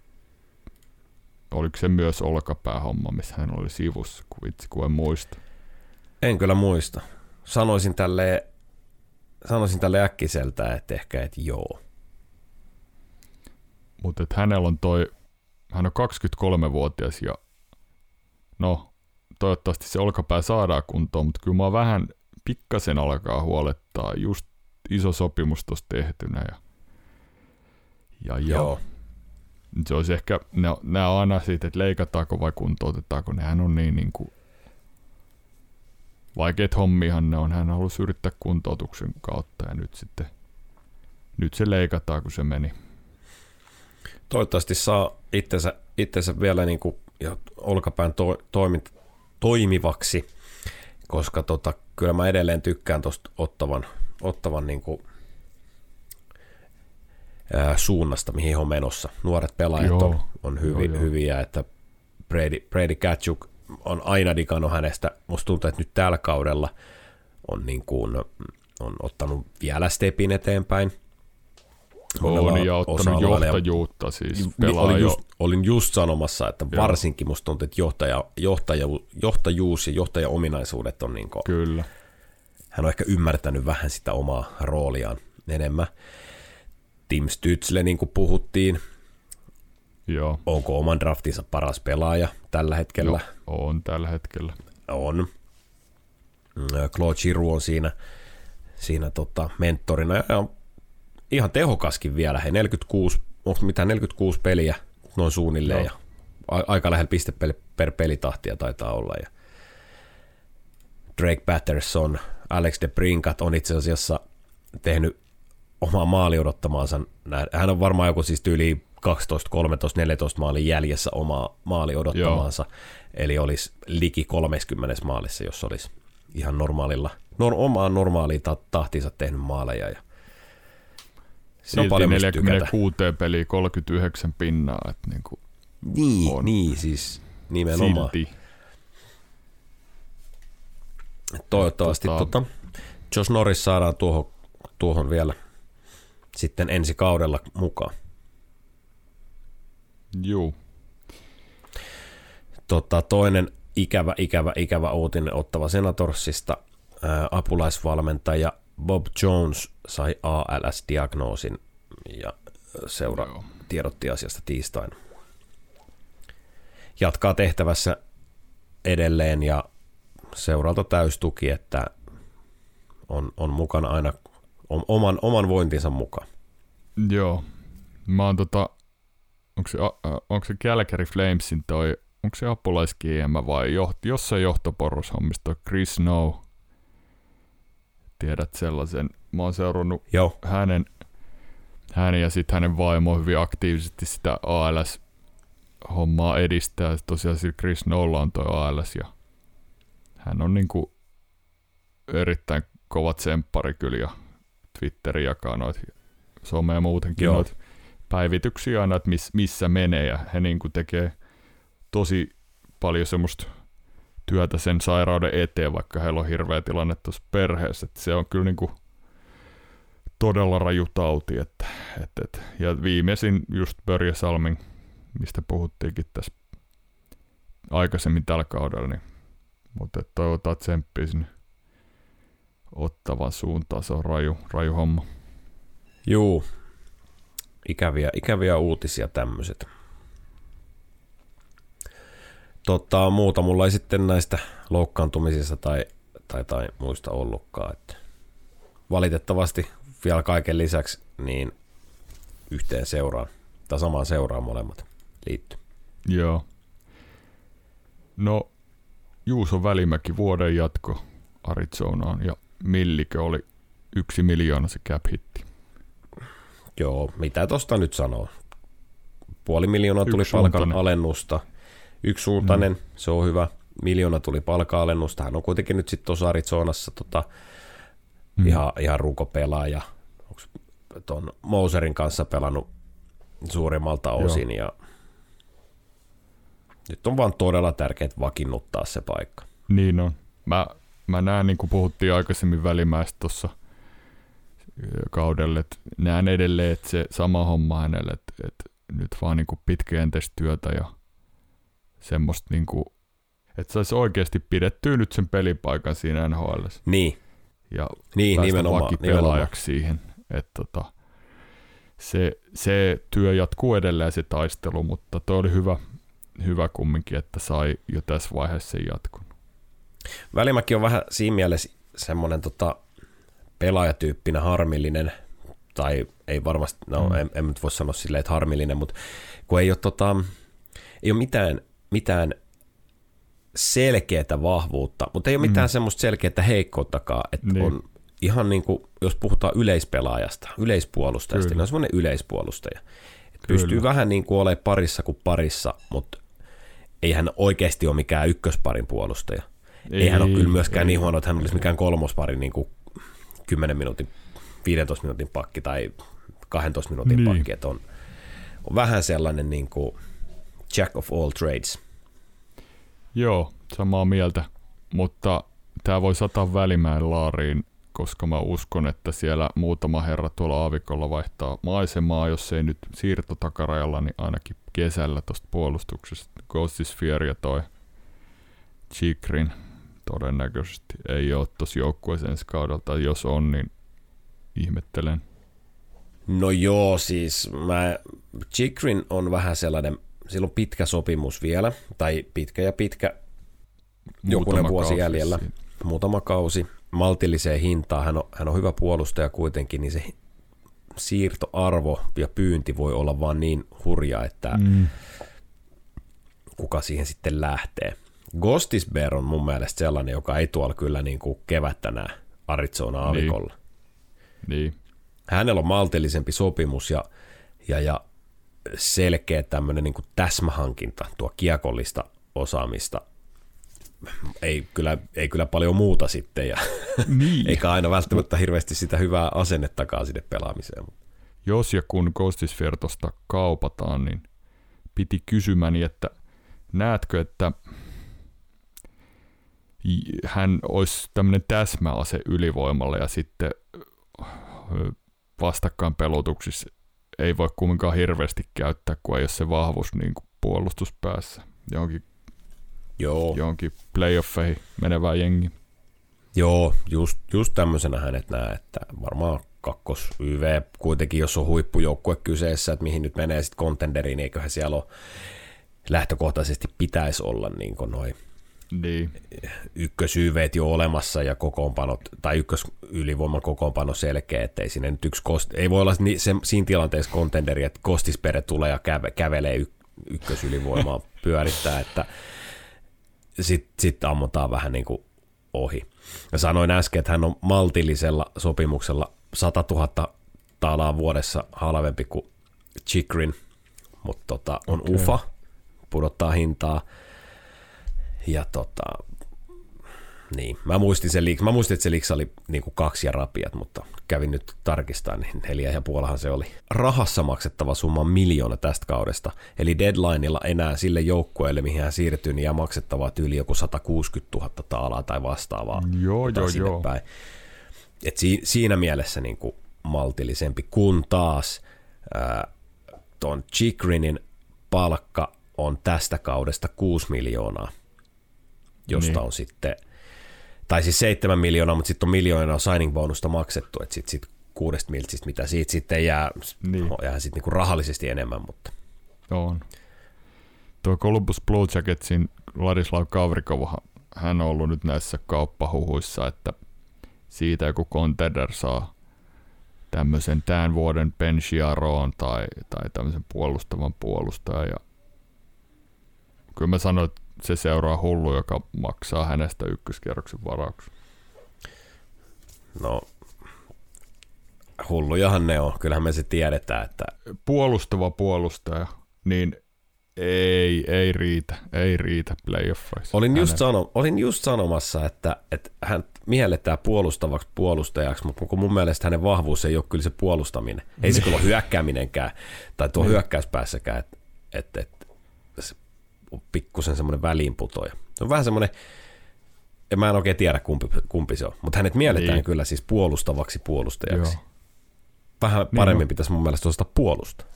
S2: Oliko se myös olkapäähomma, missä hän oli sivussa, kun vitsi, kun en muista.
S1: En kyllä muista. Sanoisin tälle, sanoisin tälle äkkiseltä, että ehkä, että joo.
S2: Mutta hänellä on toi, hän on 23-vuotias ja no, toivottavasti se olkapää saadaan kuntoon, mutta kyllä mä vähän pikkasen alkaa huolettaa just iso sopimus tuossa tehtynä. Ja, ja, ja
S1: Joo.
S2: se olisi ehkä, nämä on aina siitä, että leikataanko vai kuntoutetaanko, nehän on niin, niin kuin, vaikeat hommihan ne on, hän halusi yrittää kuntoutuksen kautta ja nyt sitten, nyt se leikataan, kun se meni.
S1: Toivottavasti saa itsensä, itsensä vielä niin kuin, ja olkapään to, toimint, toimivaksi, koska tota, kyllä mä edelleen tykkään tuosta ottavan, ottavan niin kuin, ää, suunnasta, mihin on menossa. Nuoret pelaajat
S2: Joo.
S1: on, on hyvi,
S2: Joo, joo.
S1: hyviä, että Brady, Brady Katchuk on aina digannut hänestä. Musta tuntuu, että nyt tällä kaudella on, niin kuin, on ottanut vielä stepin eteenpäin.
S2: On ja ottanut johtajuutta siis
S1: olin, just, olin just sanomassa, että
S2: Joo.
S1: varsinkin musta tuntuu, että johtaja, johtaja, johtajuus ja johtajaominaisuudet on niin kuin,
S2: Kyllä.
S1: hän on ehkä ymmärtänyt vähän sitä omaa rooliaan enemmän. Tim Stützle, niin kuin puhuttiin,
S2: Joo.
S1: onko oman draftinsa paras pelaaja tällä hetkellä?
S2: Joo, on tällä hetkellä.
S1: On. Mm, Claude Giroux on siinä, siinä tota mentorina ja on ihan tehokaskin vielä. He 46, onko mitään 46 peliä noin suunnilleen
S2: Joo.
S1: ja a- aika lähellä piste per pelitahtia taitaa olla. Ja Drake Patterson, Alex de Brinkat on itse asiassa tehnyt omaa maali odottamaansa. Hän on varmaan joku siis tyyli 12, 13, 14 maalin jäljessä omaa maali odottamaansa. Eli olisi liki 30 maalissa, jos olisi ihan normaalilla, nor, omaan normaaliin ta- tahtiinsa tehnyt maaleja. Ja
S2: Silti
S1: paljon mistä tykätä.
S2: 46 peliä 39 pinnaa, että niinku
S1: Niin,
S2: on.
S1: niin siis nimenomaan.
S2: silti.
S1: Toivottavasti
S2: Tota-
S1: tota, Josh Norris saadaan tuohon, tuohon vielä sitten ensi kaudella mukaan.
S2: Juu.
S1: Tota, toinen ikävä, ikävä, ikävä uutinen ottava Senatorsista. Ää, apulaisvalmentaja Bob Jones sai ALS-diagnoosin ja seura
S2: Joo.
S1: tiedotti asiasta tiistaina. Jatkaa tehtävässä edelleen ja seuralta täystuki, että on, on mukana aina om- oman, oman vointinsa mukaan.
S2: Joo. Mä oon tota, onko se, onko se Calgary Flamesin toi, onko se apulais vai johti, jossain johtoporushommissa toi Chris Snow. Tiedät sellaisen. Mä oon seurannut
S1: Joo,
S2: hänen, hänen ja sitten hänen vaimo hyvin aktiivisesti sitä ALS-hommaa edistää. Tosiaan sillä Chris Snowlla on toi ALS ja hän on niinku erittäin kova tsemppari kyllä ja Twitteri jakaa noita somea muutenkin
S1: Joo.
S2: noita päivityksiä aina, että miss, missä menee ja he niinku tekee tosi paljon semmoista työtä sen sairauden eteen, vaikka heillä on hirveä tilanne tuossa perheessä. Et se on kyllä niinku todella raju tauti. Että, et, et. Ja viimeisin just Börje Salmin, mistä puhuttiinkin tässä aikaisemmin tällä kaudella, niin, mutta et toivotaan tsemppiä sinne ottavan suuntaan. Se on raju, raju homma.
S1: juu. Ikäviä, ikäviä uutisia tämmöiset. Tota, muuta mulla ei sitten näistä loukkaantumisista tai, tai, tai muista ollutkaan. Että valitettavasti vielä kaiken lisäksi niin yhteen seuraan, tai samaan seuraan molemmat liittyy.
S2: Joo. No, Juuso Välimäki vuoden jatko Arizonaan ja Millikö oli yksi miljoona se cap hitti.
S1: Joo, mitä tosta nyt sanoo? Puoli miljoonaa tuli palkan alennusta. Yksisuuntainen, mm. se on hyvä. Miljoona tuli palkan alennusta. Hän on kuitenkin nyt sitten tuossa Arizonassa tota, mm. ihan, ihan rukopelaaja. Onko tuon Mouserin kanssa pelannut suurimmalta osin Joo. ja nyt on vaan todella tärkeää vakiinnuttaa se paikka.
S2: Niin on. Mä, mä näen, niin kuin puhuttiin aikaisemmin välimäistä tuossa kaudelle, että näen edelleen, että se sama homma hänelle, että, että nyt vaan niin pitkäjänteistä työtä ja semmoista, niin kuin, että saisi oikeasti pidettyä nyt sen pelipaikan siinä NHL.
S1: Niin.
S2: Ja
S1: niin, nimenomaan,
S2: nimenomaan. siihen. Että tota, se, se työ jatkuu edelleen se taistelu, mutta toi oli hyvä, hyvä kumminkin, että sai jo tässä vaiheessa sen jatkun.
S1: Välimäki on vähän siinä mielessä semmoinen tota, pelaajatyyppinä harmillinen, tai ei varmasti, no mm. en, en nyt voi sanoa silleen, että harmillinen, mutta kun ei ole, tota, ei ole mitään, mitään selkeää vahvuutta, mutta ei ole mitään mm. semmoista selkeää heikkouttakaan, että niin. on ihan niin kuin, jos puhutaan yleispelaajasta, yleispuolustajasta, Kyllä. niin on semmoinen yleispuolustaja. Että pystyy vähän niin kuin olemaan parissa kuin parissa, mutta ei hän oikeasti ole mikään ykkösparin puolustaja. Ei, ei hän ole kyllä myöskään ei. niin huono, että hän olisi mikään kolmosparin niin kuin 10 minuutin, 15 minuutin pakki tai 12 minuutin niin. pakki, että on, on vähän sellainen niin kuin jack of all trades.
S2: Joo, samaa mieltä, mutta tämä voi sataa välimäen laariin, koska mä uskon, että siellä muutama herra tuolla aavikolla vaihtaa maisemaa, jos ei nyt siirto takarajalla, niin ainakin kesällä tuosta puolustuksesta. Ghostisphere ja toi Chikrin todennäköisesti ei ole tuossa joukkueessa ensi kaudelta. Jos on, niin ihmettelen.
S1: No joo, siis mä, Chikrin on vähän sellainen, sillä on pitkä sopimus vielä, tai pitkä ja pitkä, jokunen vuosi jäljellä, siinä. muutama kausi, maltilliseen hintaan, hän on, hän on hyvä puolustaja kuitenkin, niin se siirtoarvo ja pyynti voi olla vaan niin hurja, että mm. kuka siihen sitten lähtee. Gostisbear on mun mielestä sellainen, joka ei tuolla kyllä niin kuin kevättä näe Arizona-avikolla.
S2: Niin. niin.
S1: Hänellä on maltillisempi sopimus ja, ja, ja selkeä tämmöinen niin kuin täsmähankinta, tuo kiekollista osaamista. Ei kyllä, ei kyllä paljon muuta sitten, ja niin. [laughs] eikä aina välttämättä hirveästi sitä hyvää asennettakaan sinne pelaamiseen.
S2: Jos ja kun Ghostisfere kaupataan, niin piti kysymäni, että näetkö, että hän olisi tämmöinen täsmäase ylivoimalla ja sitten vastakkain pelotuksissa ei voi kumminkaan hirveästi käyttää, kun ei ole se vahvuus niin kuin puolustuspäässä johonkin,
S1: Joo.
S2: johonkin playoffeihin menevää jengi.
S1: Joo, just, just tämmöisenä hänet näe, että varmaan kakkos YV kuitenkin, jos on huippujoukkue kyseessä, että mihin nyt menee sitten contenderiin, niin eiköhän siellä ole lähtökohtaisesti pitäisi olla niin noin
S2: niin.
S1: ykkösyyveet jo olemassa ja kokoonpanot, tai ykkösylivoiman kokoonpano selkeä, ettei sinne nyt yksi kost, ei voi olla ni, se, siinä tilanteessa kontenderi, että kostispere tulee ja käve, kävelee y, ykkösylivoimaa [laughs] pyörittää, että sitten sit ammutaan vähän niin kuin ohi. Ja sanoin äsken, että hän on maltillisella sopimuksella 100 000 taalaa vuodessa halvempi kuin Chikrin, mutta tota, on okay. UFA, pudottaa hintaa, ja tota, niin, mä muistin, sen, mä muistin, että se liiksa oli niin kuin kaksi ja rapiat, mutta kävin nyt tarkistamaan, niin neljä ja puolahan se oli. Rahassa maksettava summa miljoona tästä kaudesta, eli deadlineilla enää sille joukkueelle, mihin hän siirtyy, niin jää maksettavaa yli joku 160 000 taalaa tai vastaavaa.
S2: Joo, joo, joo.
S1: Päin. Et si, siinä mielessä niin kuin maltillisempi, kun taas äh, ton Chikrinin palkka on tästä kaudesta 6 miljoonaa josta niin. on sitten, tai siis 7 miljoonaa, mutta sitten on miljoonaa signing bonusta maksettu, että sitten sit kuudesta miltsistä, mitä siitä sitten jää, niin. jää sitten niinku rahallisesti enemmän, mutta.
S2: On. Tuo Columbus Blue Jacketsin Ladislav Kavrikov, hän on ollut nyt näissä kauppahuhuissa, että siitä joku contender saa tämmöisen tämän vuoden Penchiaroon tai, tai tämmöisen puolustavan puolustajan. Ja kyllä mä sanoin, että se seuraa hullu, joka maksaa hänestä ykköskierroksen varauksen.
S1: No, hullujahan ne on. Kyllähän me se tiedetään, että...
S2: Puolustava puolustaja, niin Ei, ei riitä, ei riitä playoffeissa.
S1: Olin just, sano, olin just sanomassa, että, että hän mielletään puolustavaksi puolustajaksi, mutta kun mun mielestä hänen vahvuus ei ole kyllä se puolustaminen. Ei se [laughs] kyllä ole hyökkääminenkään, tai tuo hyökkäyspäässäkään, että, että, että se on pikkusen semmoinen väliinputoja. Se on vähän semmoinen, ja mä en oikein tiedä kumpi, kumpi se on, mutta hänet mielletään niin. kyllä siis puolustavaksi puolustajaksi. Joo. Vähän paremmin niin, pitäisi mun mielestä osata puolustaa.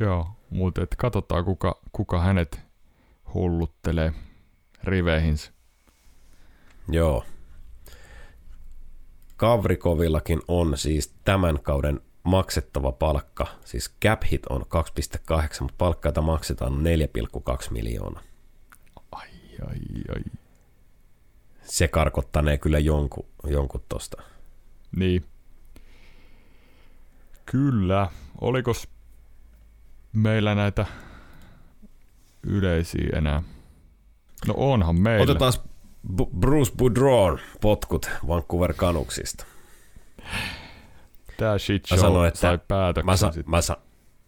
S2: Joo, mutta et katsotaan kuka, kuka hänet hulluttelee riveihinsä.
S1: Joo. Kavrikovillakin on siis tämän kauden maksettava palkka, siis cap hit on 2,8, mutta palkka, jota maksetaan on 4,2 miljoonaa.
S2: Ai, ai, ai.
S1: Se karkottanee kyllä jonkun, jonkun tosta.
S2: Niin. Kyllä. Olikos meillä näitä yleisiä enää? No onhan meillä.
S1: Otetaan Bruce Boudron potkut Vancouver Canucksista.
S2: Tämä shit show mä sanon, että sai päätöksen.
S1: Mä, sa, mä, sa,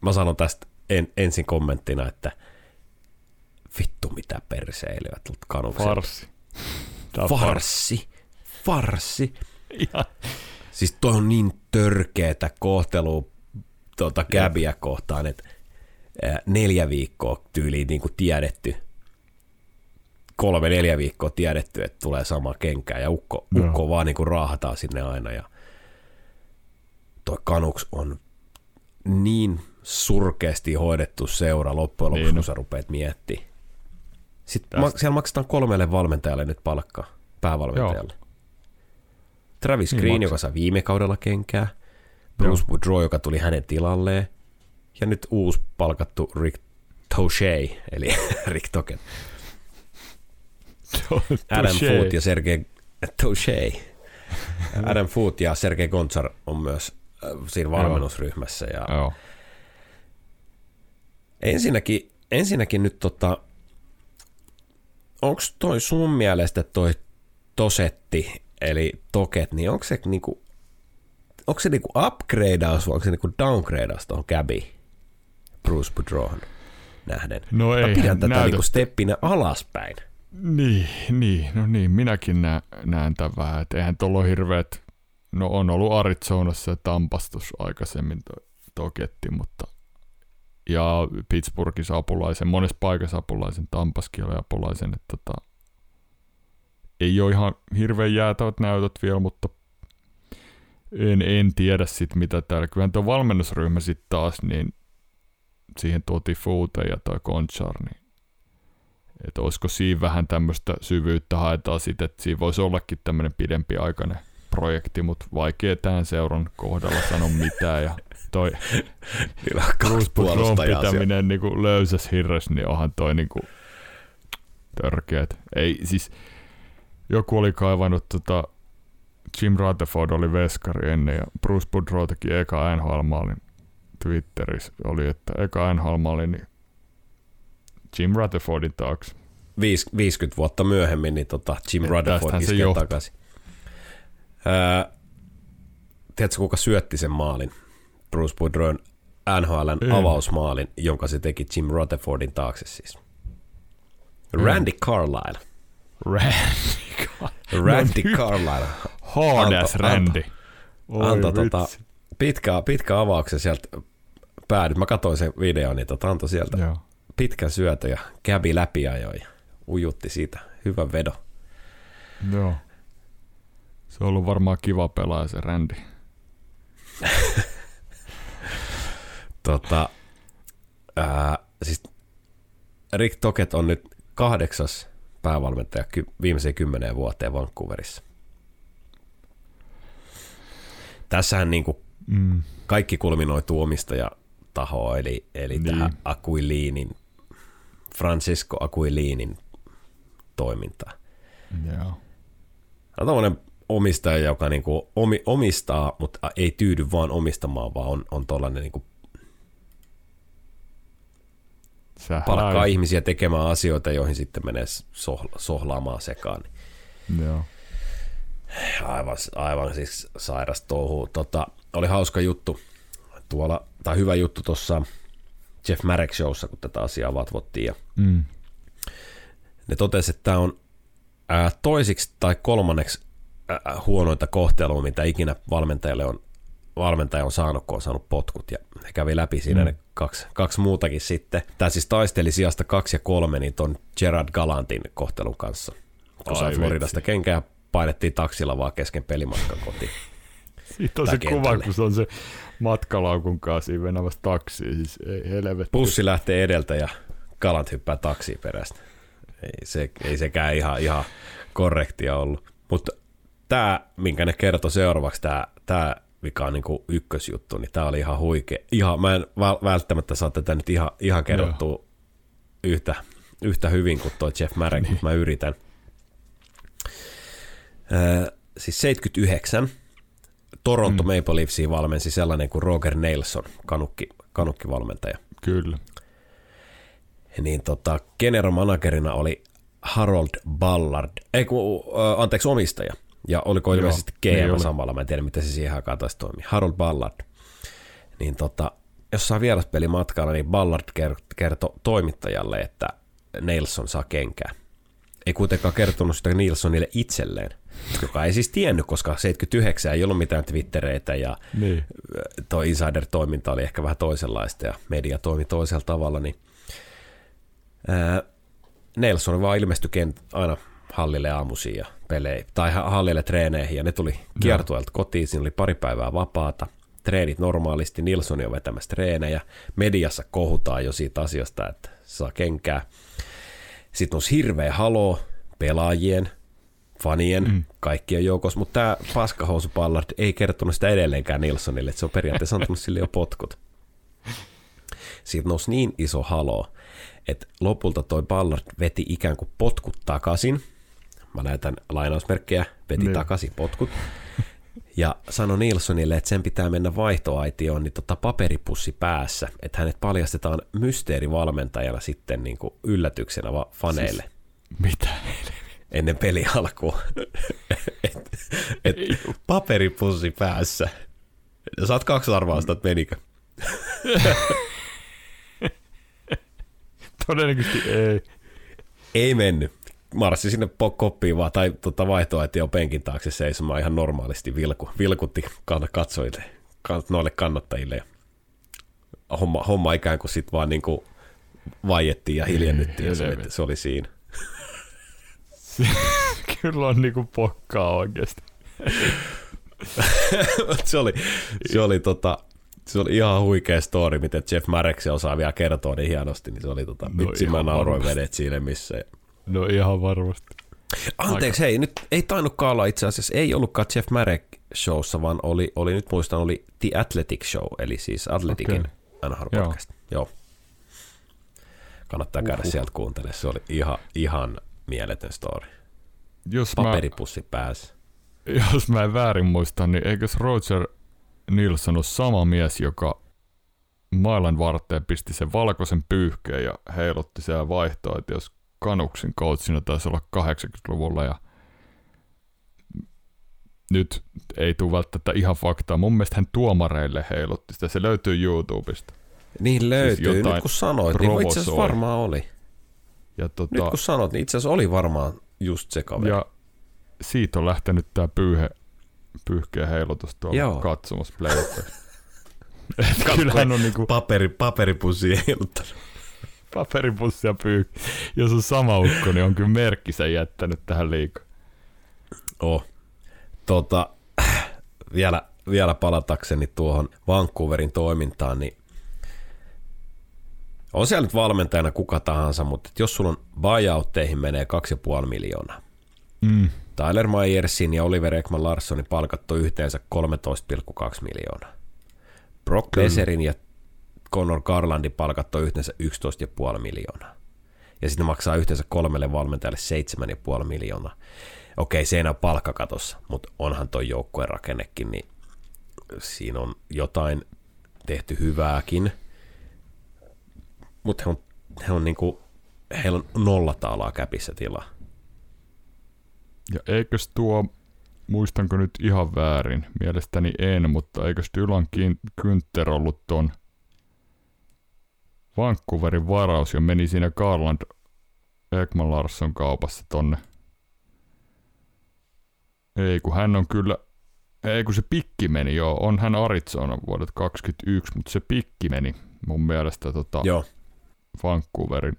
S1: mä sanon tästä en, ensin kommenttina, että vittu mitä perseilyä tuolta Canukselta.
S2: Farsi.
S1: Farsi. Farsi. Ja. Siis toi on niin törkeetä kohtelua tuota Gabia kohtaan, että neljä viikkoa tyyliin niin kuin tiedetty, kolme neljä viikkoa tiedetty, että tulee sama kenkä ja ukko, no. ukko vaan niin kuin raahataan sinne aina ja toi Kanuks on niin surkeasti hoidettu seura loppujen lopuksi, niin. kun sä rupeat miettimään. Sitten ma- siellä maksetaan kolmelle valmentajalle nyt palkkaa, päävalmentajalle. Joo. Travis niin Green, maksaa. joka saa viime kaudella kenkää, Bruce Woodrow, joka tuli hänen tilalleen, ja nyt uusi palkattu Rick Touche, eli [laughs] Rick Token. Adam Foot ja Sergei Touche. [laughs] Adam Foot ja Sergei Gonzar on myös siinä valmennusryhmässä. Ja Joo. Ensinnäkin, ensinnäkin nyt tota, onko toi sun mielestä toi tosetti, eli toket, niin onko se niinku, onko se niinku upgradeaus vai onko se niinku downgradeaus tuohon käbiin? Bruce Boudreauhun nähden.
S2: No ei,
S1: Mä pidän tätä niinku steppinä alaspäin.
S2: Niin, niin, no niin, minäkin nä, näen tämän vähän, että eihän tuolla ole hirveät, no on ollut Arizonassa tampastus aikaisemmin to, toketti, mutta ja Pittsburghissa apulaisen, monessa paikassa apulaisen, Tampaskin oli apulaisen, että tota, ei ole ihan hirveän jäätävät näytöt vielä, mutta en, en tiedä sitten mitä täällä. Kyllähän tuo valmennusryhmä sitten taas, niin siihen tuotiin Fute ja toi Conchar, niin että olisiko siinä vähän tämmöistä syvyyttä haetaan sitten, että siinä voisi ollakin tämmöinen pidempiaikainen projekti, mutta vaikea tähän seuran kohdalla sanoa mitään. Ja toi [laughs] Bruce pitäminen niin kuin löysäs hirres, niin onhan toi niin kuin törkeät. Ei, siis joku oli kaivannut tota, Jim Rutherford oli veskari ennen ja Bruce Boudreau teki eka NHL-maalin Twitterissä oli, että eka NHL oli niin Jim Rutherfordin taakse.
S1: 50 vuotta myöhemmin niin tota Jim Rutherford iskee takaisin. Öö, tiedätkö, kuka syötti sen maalin? Bruce Boudreau'n NHLn mm. avausmaalin, jonka se teki Jim Rutherfordin taakse siis. Mm. Randy Carlyle.
S2: Randy,
S1: Randy no, Carlyle.
S2: Hard as Randy.
S1: Anto, tota, pitkä, pitkä avauksen sieltä päädyt. Mä katsoin sen videon, niin tota antoi sieltä Joo. pitkän syötö ja kävi läpi ja ujutti siitä. Hyvä vedo.
S2: Joo. Se on ollut varmaan kiva pelaaja se Randy. [laughs]
S1: tota, ää, siis Rick Toket on nyt kahdeksas päävalmentaja ky- viimeiseen kymmeneen vuoteen Vancouverissa. Tässähän niin kuin mm. kaikki kulminoituu omistajatahoon, eli, eli niin. tähän Aquilinin, Francisco Aquilinin toimintaan.
S2: Joo.
S1: On omistaja, joka niin kuin omi, omistaa, mutta ei tyydy vaan omistamaan, vaan on, on tuollainen niin palkkaa ihmisiä tekemään asioita, joihin sitten menee sohla, sohlaamaan sekaan.
S2: Joo.
S1: Aivan, aivan siis sairas touhu. Tota, oli hauska juttu tuolla, tai hyvä juttu tuossa Jeff Marek showssa, kun tätä asiaa vatvottiin. Ja
S2: Mm.
S1: ne totesi, että tämä on ää, toisiksi tai kolmanneksi huonointa kohtelua, mitä ikinä valmentajalle on, valmentaja on saanut, kun on saanut potkut. Ja he kävi läpi siinä
S2: Mm.
S1: ne kaksi, kaksi muutakin sitten. Tämä siis taisteli sijasta kaksi ja kolme niin ton Gerard Galantin kohtelun kanssa. Kun
S2: Ai
S1: sai Floridasta kenkää ja painettiin taksilla vaan kesken pelimatkan kotiin. [laughs]
S2: Siitä on se kuva,
S1: kentälle.
S2: kun se on se matkalaukun kanssa siinä venaamassa taksiin. Siis ei helvetti.
S1: Bussi lähtee edeltä ja Galant hyppää taksiin perästä. Ei, se, ei sekään ihan, ihan korrektia ollut. Mutta tämä, minkä ne kertoi seuraavaksi, tämä, tämä mikä on niinku ykkösjuttu, niin tämä oli ihan huikea. Ihan, mä en väl- välttämättä saa tätä nyt ihan, ihan kerrottua yhtä, yhtä hyvin kuin tuo Jeff Marek, niin. mutta mä yritän. Öö, siis 79 Toronto
S2: Mm.
S1: mm. Maple Leafsia valmensi sellainen kuin Roger Nelson, kanukki, kanukkivalmentaja.
S2: Kyllä.
S1: Niin tota, general managerina oli Harold Ballard, ei kun, äh, anteeksi omistaja, ja oliko
S2: Joo,
S1: ilmeisesti
S2: niin
S1: GM
S2: oli.
S1: samalla, mä en tiedä miten se siihen aikaan taisi toimia. Harold Ballard. Niin tota, jossain vieraspeli matkalla, niin Ballard ker- kertoi toimittajalle, että Nelson saa kenkää. Ei kuitenkaan kertonut sitä Nilssonille itselleen, joka ei siis tiennyt, koska 79 ei ollut mitään Twittereitä ja
S2: Niin.
S1: tuo insider-toiminta oli ehkä vähän toisenlaista ja media toimi toisella tavalla, niin ää, Nelson vaan ilmestyi aina hallille aamuisin ja pelejä, tai ha- hallille treeneihin, ja ne tuli kiertueelta kotiin, siinä oli pari päivää vapaata, treenit normaalisti, Nilsson on vetämässä treenejä, mediassa kohutaan jo siitä asiasta, että saa kenkää. Sitten on hirveä halo pelaajien, fanien, mm. kaikkien joukossa, mutta tämä paskahousu Ballard ei kertonut sitä edelleenkään Nilssonille, että se on periaatteessa antanut sille jo potkut. Siitä nousi niin iso halo, että lopulta toi Ballard veti ikään kuin potkut takaisin. Mä näytän lainausmerkkejä, veti
S2: Niin.
S1: takaisin potkut. Ja sanoi Nilssonille, että sen pitää mennä vaihtoaitioon niin tota paperipussi päässä, että hänet paljastetaan mysteerivalmentajana sitten niin kuin yllätyksenä va- faneille siis...
S2: Mitä?
S1: ennen peli alkua. et, et, paperipussi päässä. Saat kaksi arvausta, että menikö.
S2: Todennäköisesti ei.
S1: Ei mennyt. Marssi sinne koppiin vaan, tai tota vaihtoaitio penkin taakse seisomaan ihan normaalisti vilku, vilkutti katsojille, noille kannattajille. Ja homma, homma ikään kuin sitten vaan niinku vaiettiin ja hiljennyttiin ja se, se oli siinä. [laughs]
S2: Kyllä on niinku pokkaa oikeesti.
S1: se oli, se oli tota, se oli ihan huikea story, miten Jeff Marek se osaa vielä kertoa niin hienosti, niin se oli tota,
S2: No
S1: vitsi mä nauroin
S2: varmasti.
S1: vedet siinä missä.
S2: No ihan varmasti.
S1: Anteeksi, hei, nyt ei tainnutkaan olla itse asiassa, ei ollutkaan Jeff Marek showssa, vaan oli, oli nyt muistan, oli The Athletic Show, eli siis Athleticin
S2: Okei.
S1: NHL
S2: Joo.
S1: podcast. Joo. Kannattaa käydä
S2: Uhuh.
S1: sieltä kuuntelemaan, se oli ihan, ihan mieletön story.
S2: Jos mä,
S1: Paperipussi päässä.
S2: jos mä en väärin muista, niin eikös Roger Nilsson ole sama mies, joka mailan varteen pisti sen valkoisen pyyhkeen ja heilutti siellä vaihtoa, että jos Kanuksin coachina taisi olla 80-luvulla ja nyt ei tule välttämättä ihan faktaa. Mun mielestä hän tuomareille heilutti sitä. Se löytyy YouTubesta.
S1: Niin löytyy,
S2: jotain
S1: nyt kun sanoit, niin itse asiassa
S2: provosoi.
S1: varmaan oli.
S2: Ja, tota,
S1: Nyt kun sanot, niin itse asiassa oli varmaan just se kaveri.
S2: ja siitä on lähtenyt tää pyyhe, pyyhkeen heilutus tuolla
S1: Joo.
S2: katsomassa. [laughs] Kyllähän on niinku
S1: Paperi, paperipussi ei ollut.
S2: paperipussi ja pyykki. Jos on sama ukko, niin on kyllä merkki sen jättänyt tähän liikaa.
S1: Oh. Tota, vielä, vielä palatakseni tuohon Vancouverin toimintaan, niin on siellä nyt valmentajana kuka tahansa, mutta jos sulla on buyoutteihin menee 2,5 miljoonaa.
S2: Mm.
S1: Tyler Myersin ja Oliver Ekman Larssonin palkattu yhteensä 13,2 miljoonaa. Brock
S2: Kyllä.
S1: Besserin ja Connor Garlandin palkattu yhteensä 11,5 miljoonaa. Ja sitten maksaa yhteensä kolmelle valmentajalle 7,5 miljoonaa. Okei, se ei enää palkkakatossa, mutta onhan toi joukkueen rakennekin, niin siinä on jotain tehty hyvääkin. Mutta he on, he on niinku, heillä on nolla taalaa käpissä tilaa.
S2: Ja eikös tuo, muistanko nyt ihan väärin, mielestäni en, mutta eikös Dylan Günther ollut ton Vancouverin varaus ja meni siinä Garland Ekman Larsson kaupassa tonne. Ei kun hän on kyllä, ei kun se pikki meni joo, on hän Arizona vuodet 21, mutta se pikki meni mun mielestä tota
S1: Joo.
S2: Vancouverin,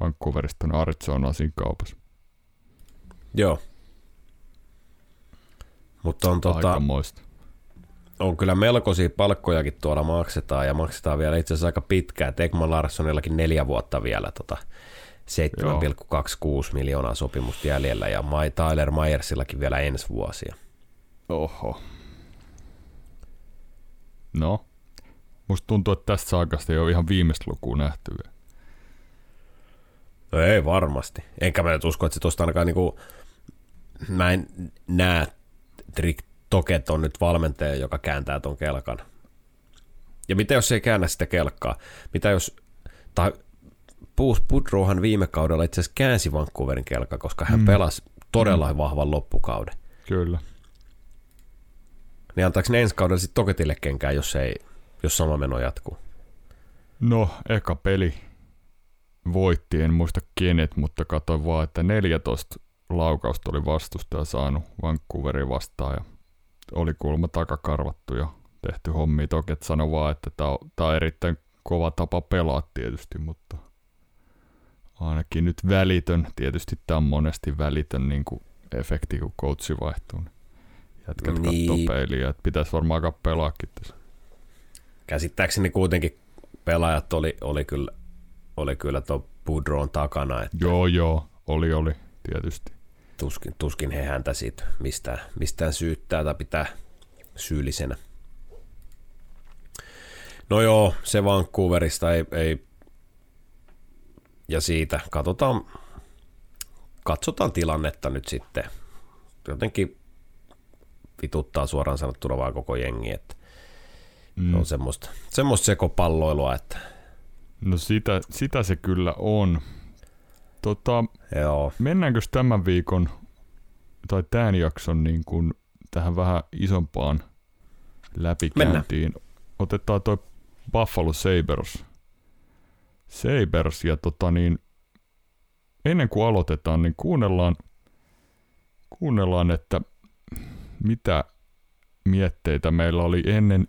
S2: Vancouverista tonne Arizonaan siinä kaupassa.
S1: Joo. Mutta on, tota,
S2: Aikamoista.
S1: On kyllä melkoisia palkkojakin tuolla maksetaan ja maksetaan vielä itse asiassa aika pitkään. Ekman Larssonillakin neljä vuotta vielä tota 7,26 miljoonaa sopimusta jäljellä ja Mai Tyler Myersillakin vielä ensi vuosia.
S2: Oho. No. Musta tuntuu, että tästä saakasta ei ole ihan viimeistä lukua nähty vielä.
S1: No ei varmasti. Enkä mä nyt usko, että se tuosta ainakaan niinku, mä en näe Trick Toket on nyt valmentaja, joka kääntää ton kelkan. Ja mitä jos se ei käännä sitä kelkkaa? Mitä jos, tai Bruce Boudreauhan viime kaudella itse asiassa käänsi Vancouverin kelkka, koska hän mm. pelasi todella mm. vahvan loppukauden.
S2: Kyllä.
S1: Niin antaako ne ensi kaudella sitten Toketille kenkään, jos, ei, jos sama meno jatkuu?
S2: No, eka peli voitti, en muista kenet, mutta katsoin vaan, että 14 laukausta oli vastustaja saanut Vancouverin vastaan ja oli kulma takakarvattu ja tehty hommi. Toki et sano vaan, että tämä on, tää on erittäin kova tapa pelaa tietysti, mutta ainakin nyt välitön. Tietysti tämä on monesti välitön niin kuin efekti, kun coachi vaihtuu. Niin jätkät niin. katsoo peiliä, että pitäisi varmaan alkaa pelaakin tässä.
S1: Käsittääkseni kuitenkin pelaajat oli, oli kyllä, oli kyllä tuon Boudreau'n takana. Että
S2: Joo, joo, oli, oli, tietysti.
S1: Tuskin, tuskin he häntä siitä mistään, mistään syyttää tai pitää syyllisenä. No joo, se Vancouverista ei, ei ja siitä katsotaan, katsotaan tilannetta nyt sitten. Jotenkin vituttaa suoraan sanottuna vaan koko jengi, että mm. on semmoista, semmoista sekopalloilua, että
S2: No sitä, sitä se kyllä on. Tota,
S1: joo,
S2: mennäänkö tämän viikon tai tämän jakson niin kuin tähän vähän isompaan läpikäyntiin? Otetaan toi Buffalo Sabres. Sabres ja tota niin, ennen kuin aloitetaan, niin kuunnellaan, kuunnellaan, että mitä mietteitä meillä oli ennen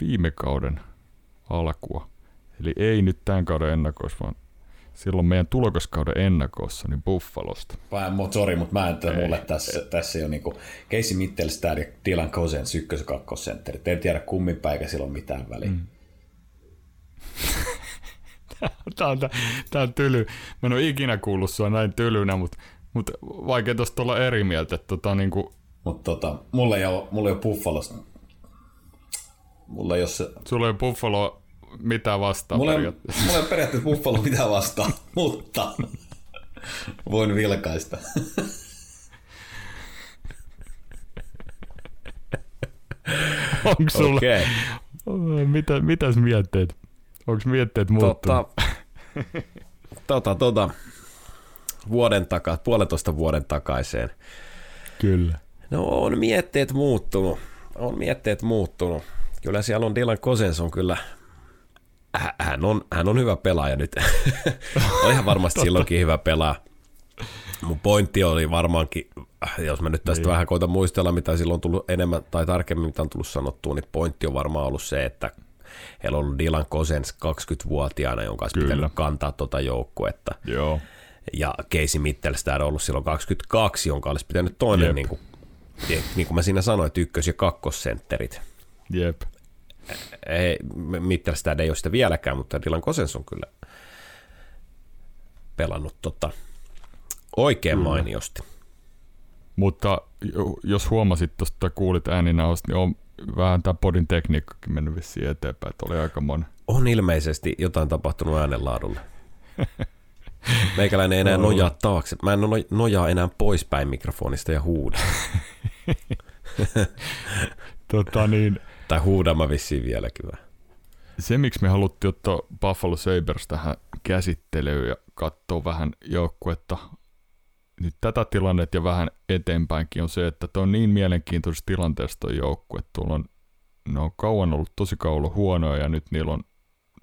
S2: viime kauden alkua. Eli ei nyt tämän kauden ennakoissa, vaan silloin meidän tulokaskauden ennakossa, niin Buffalosta.
S3: Mä, mut, sorry, mutta mä en tiedä, mulle tässä, tässä ei ole niinku Casey Mittelstad ja Dylan Cousins ykkös- ja kakkosentteri. Te ei tiedä kummin päin, eikä sillä ole mitään väliä. Mm. [laughs]
S2: Tää on, tää on tyly. Mä en ole ikinä kuullut sua näin tylynä, mutta, mutta vaikea tosta olla eri mieltä. Tota, niin kuin,
S3: Mutta tota, mulla ei ole, mulla ei ole Buffalosta. Mulla ei ole se,
S2: sulla ei ole Buffalo mitään vastaan
S3: mulla ei,
S2: periaatteessa.
S3: mulla ei ole periaatteessa Buffalo mitään vastaan, [laughs] mutta voin vilkaista.
S2: Onko sulla,
S1: okei.
S2: mitä, mitäs mietteet? Onko mietteet muuttunut?
S1: Tota, tota, tota, vuoden takaa, puolentoista vuoden takaiseen.
S2: Kyllä.
S1: No on mietteet muuttunut. On mietteet muuttunut. Kyllä siellä on Dylan Cousins on kyllä, hän on, hän on hyvä pelaaja nyt. [laughs] on ihan varmasti silloinkin hyvä pelaaja. Mun pointti oli varmaankin, jos mä nyt tästä
S2: Niin.
S1: vähän koitan muistella, mitä silloin on tullut enemmän tai tarkemmin, mitä on tullut sanottua, niin pointti on varmaan ollut se, että heillä on ollut Dylan Cousins 20-vuotiaana, jonka olisi
S2: Kyllä.
S1: pitänyt kantaa tuota joukkuetta.
S2: Joo.
S1: Ja Casey Mittelstad on ollut silloin 22, jonka olisi pitänyt toinen,
S2: Jep.
S1: niin kuin, niin kuin mä siinä sanoin, että ykkös- ja kakkosentterit.
S2: Jep.
S1: Ei, Mittelstad ei ole sitä vieläkään, mutta Dylan Cousins on kyllä pelannut tota, oikein
S2: Kyllä.
S1: mainiosti.
S2: Mutta jo- jos huomasit tuosta kuulit ääninausta, niin on vähän tämä podin tekniikkakin mennyt vissiin eteenpäin. Että oli aika monen.
S1: On ilmeisesti jotain tapahtunut äänenlaadulle. [laughs] Meikäläinen ei enää nojaa taakse. Mä en no- nojaa enää poispäin mikrofonista ja huuda. [laughs]
S2: Tota niin,
S1: Tai huudan mä vissiin vieläkin vähän.
S2: se, miksi me haluttiin ottaa Buffalo Sabres tähän käsittelyyn ja katsoa vähän joukkuetta nyt tätä tilannetta ja vähän eteenpäinkin on se, että tuo on niin mielenkiintoisessa tilanteessa tuo joukkue. Tuolla on, ne on kauan ollut tosi kauan ollut huonoja ja nyt niillä on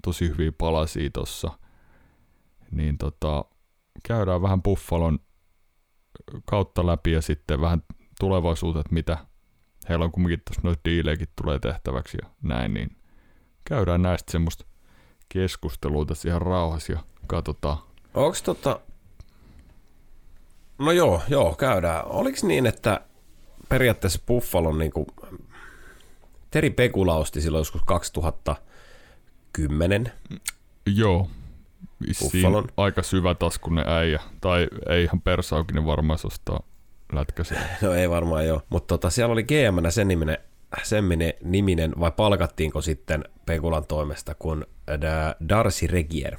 S2: tosi hyviä palasia tossa. Niin tota, käydään vähän Buffalon kautta läpi ja sitten vähän tulevaisuutta, että mitä heillä on kumminkin tuossa noita diilejäkin tulee tehtäväksi ja näin, niin käydään näistä semmoista keskustelua tässä ihan rauhassa ja katsotaan.
S1: Onks tota... No joo, joo, käydään. Oliks niin, että periaatteessa Buffalon niinku... Teri Pekula osti silloin joskus 2010
S2: Joo, vissiin
S1: Buffalon.
S2: aika syvä taskunen äijä. Tai ei ihan persaukinen varmaan se ostaa lätkäsen. [laughs]
S1: No ei varmaan joo. Mutta tota, siellä oli GM sen niminen, sen niminen, vai palkattiinko sitten Pekulan toimesta, kun Da- Darcy Regier.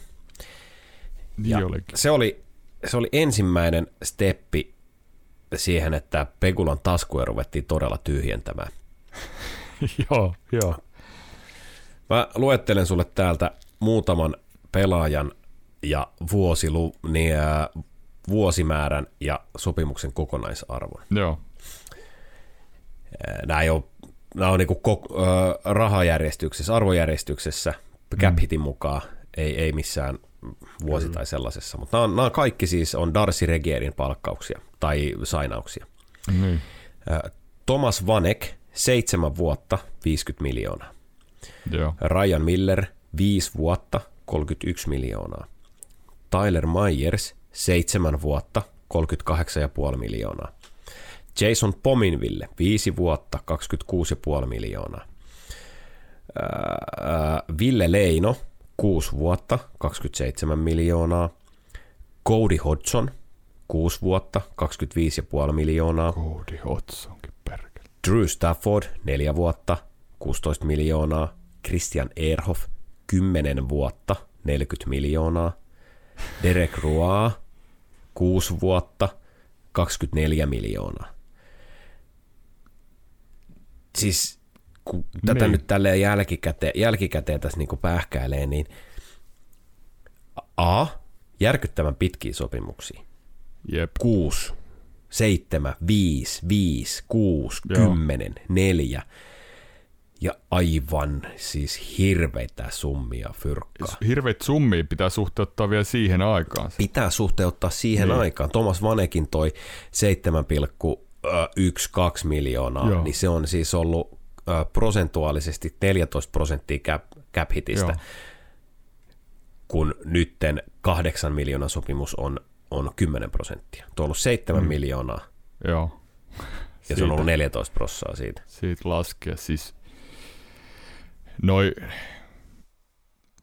S2: Niin
S1: Ja se oli, se oli ensimmäinen steppi siihen, että Pekulan taskuja ruvettiin todella tyhjentämään. [laughs]
S2: joo, joo.
S1: Mä luettelen sulle täältä muutaman pelaajan ja vuosilu, niin, ää, vuosimäärän ja sopimuksen kokonaisarvon.
S2: Joo,
S1: Nämä ei ole, nämä on niin kuin rahajärjestyksessä, arvojärjestyksessä, cap hitin mukaan, ei, ei missään vuosi tai sellaisessa. Mutta nämä, on, nämä kaikki siis on Darcy Regierin palkkauksia tai sainauksia. Ää, Thomas Vanek, seitsemän vuotta, 50 miljoonaa.
S2: Joo.
S1: Ryan Miller, 5 vuotta, 31 miljoonaa. Tyler Myers, 7 vuotta, 38,5 miljoonaa. Jason Pominville, 5 vuotta, 26,5 miljoonaa. Ville Leino, 6 vuotta, 27 miljoonaa. Cody Hodgson, 6 vuotta, 25,5 miljoonaa.
S2: Cody Hodsonkin perkele.
S1: Drew Stafford, 4 vuotta, 16 miljoonaa. Christian Erhoff, 10 vuotta, 40 miljoonaa. Derek Roy, 6 vuotta, 24 miljoonaa. Siis kun tätä
S2: Niin.
S1: nyt tälleen jälkikäteen, jälkikäteen tässä niin pähkäilee, niin A, järkyttävän pitkiä sopimuksia.
S2: Jep.
S1: 6, 7, 5, 5, 6,
S2: Joo.
S1: 10, 4 ja aivan siis hirveitä summia fyrkkaa.
S2: Hirveät summia pitää suhteuttaa vielä siihen aikaan.
S1: Pitää suhteuttaa siihen
S2: Niin.
S1: aikaan. Thomas Vanekin toi 7,12 miljoonaa,
S2: Joo.
S1: niin se on siis ollut prosentuaalisesti 14 prosenttia cap, cap hitistä,
S2: Joo.
S1: kun nytten 8 miljoonan sopimus on, on 10 prosenttia. Tuo on ollut 7 mm. miljoonaa
S2: Joo.
S1: ja se on ollut 14 prossaa siitä.
S2: siitä laskea. Siis noi,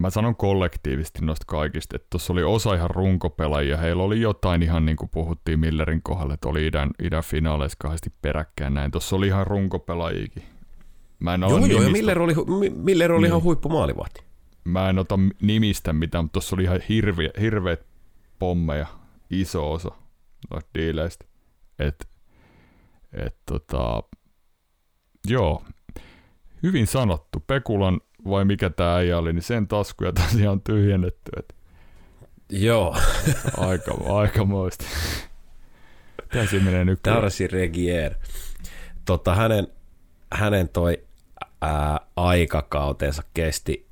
S2: mä sanon kollektiivisesti noista kaikista, että tuossa oli osa ihan runkopelaajia. Heillä oli jotain ihan niin kuin puhuttiin Millerin kohdalla, että oli idän, idän finaaleissa kahdesti peräkkäin näin. Tuossa oli ihan runkopelaajia. Mä en,
S1: Joo, joo, ja Miller oli, Miller oli
S2: Niin.
S1: ihan huippumaalivahti.
S2: mä en ota nimistä mitään, mutta tuossa oli ihan hirveä, hirveät pommeja, iso osa noista diileistä. Et, et tota, joo, hyvin sanottu. Pekulan vai mikä tämä äijä oli, niin sen taskuja tosiaan on tyhjennetty. Et
S1: Joo,
S2: aika, aikamoista. Siinä menee nyt?
S1: Darcy Regier. Tota, hänen, hänen toi ää, aikakautensa kesti,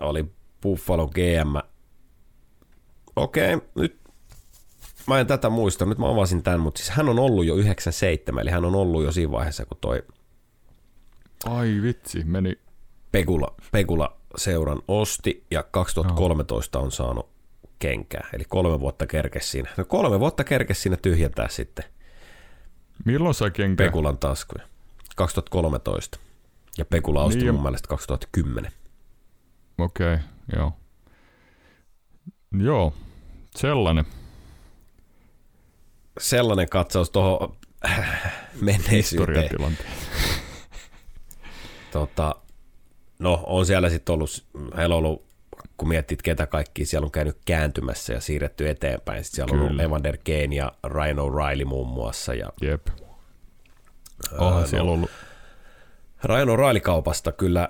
S1: oli Buffalo GM. Okei, nyt mä en tätä muista, nyt mä avasin tämän, mutta siis hän on ollut jo 97, eli hän on ollut jo siinä vaiheessa, kun toi
S2: Ai vitsi, meni.
S1: Pekula, Pekula seuran osti ja 2013 on saanut kenkää. Eli kolme vuotta kerkesi siinä. No kolme vuotta kerkesi siinä tyhjentää sitten
S2: Milloin sai kenkä?
S1: Pekulan taskuja. 2013. Ja Pekula osti
S2: Niin
S1: mun mielestä 2010.
S2: Okei, okay, joo. Joo, sellainen.
S1: Sellainen katsaus tuohon [laughs] menneisyyteen. Tota, no on siellä sitten ollut, heillä on ollut, kun miettit ketä kaikki siellä on käynyt kääntymässä ja siirretty eteenpäin. Sitten siellä on ollut
S2: Kyllä.
S1: Evander Kane ja Ryan O'Reilly muun muassa. Ja
S2: Jep. Onhan
S1: no.
S2: siellä ollut.
S1: Ryan O'Reilly-kaupasta kyllä,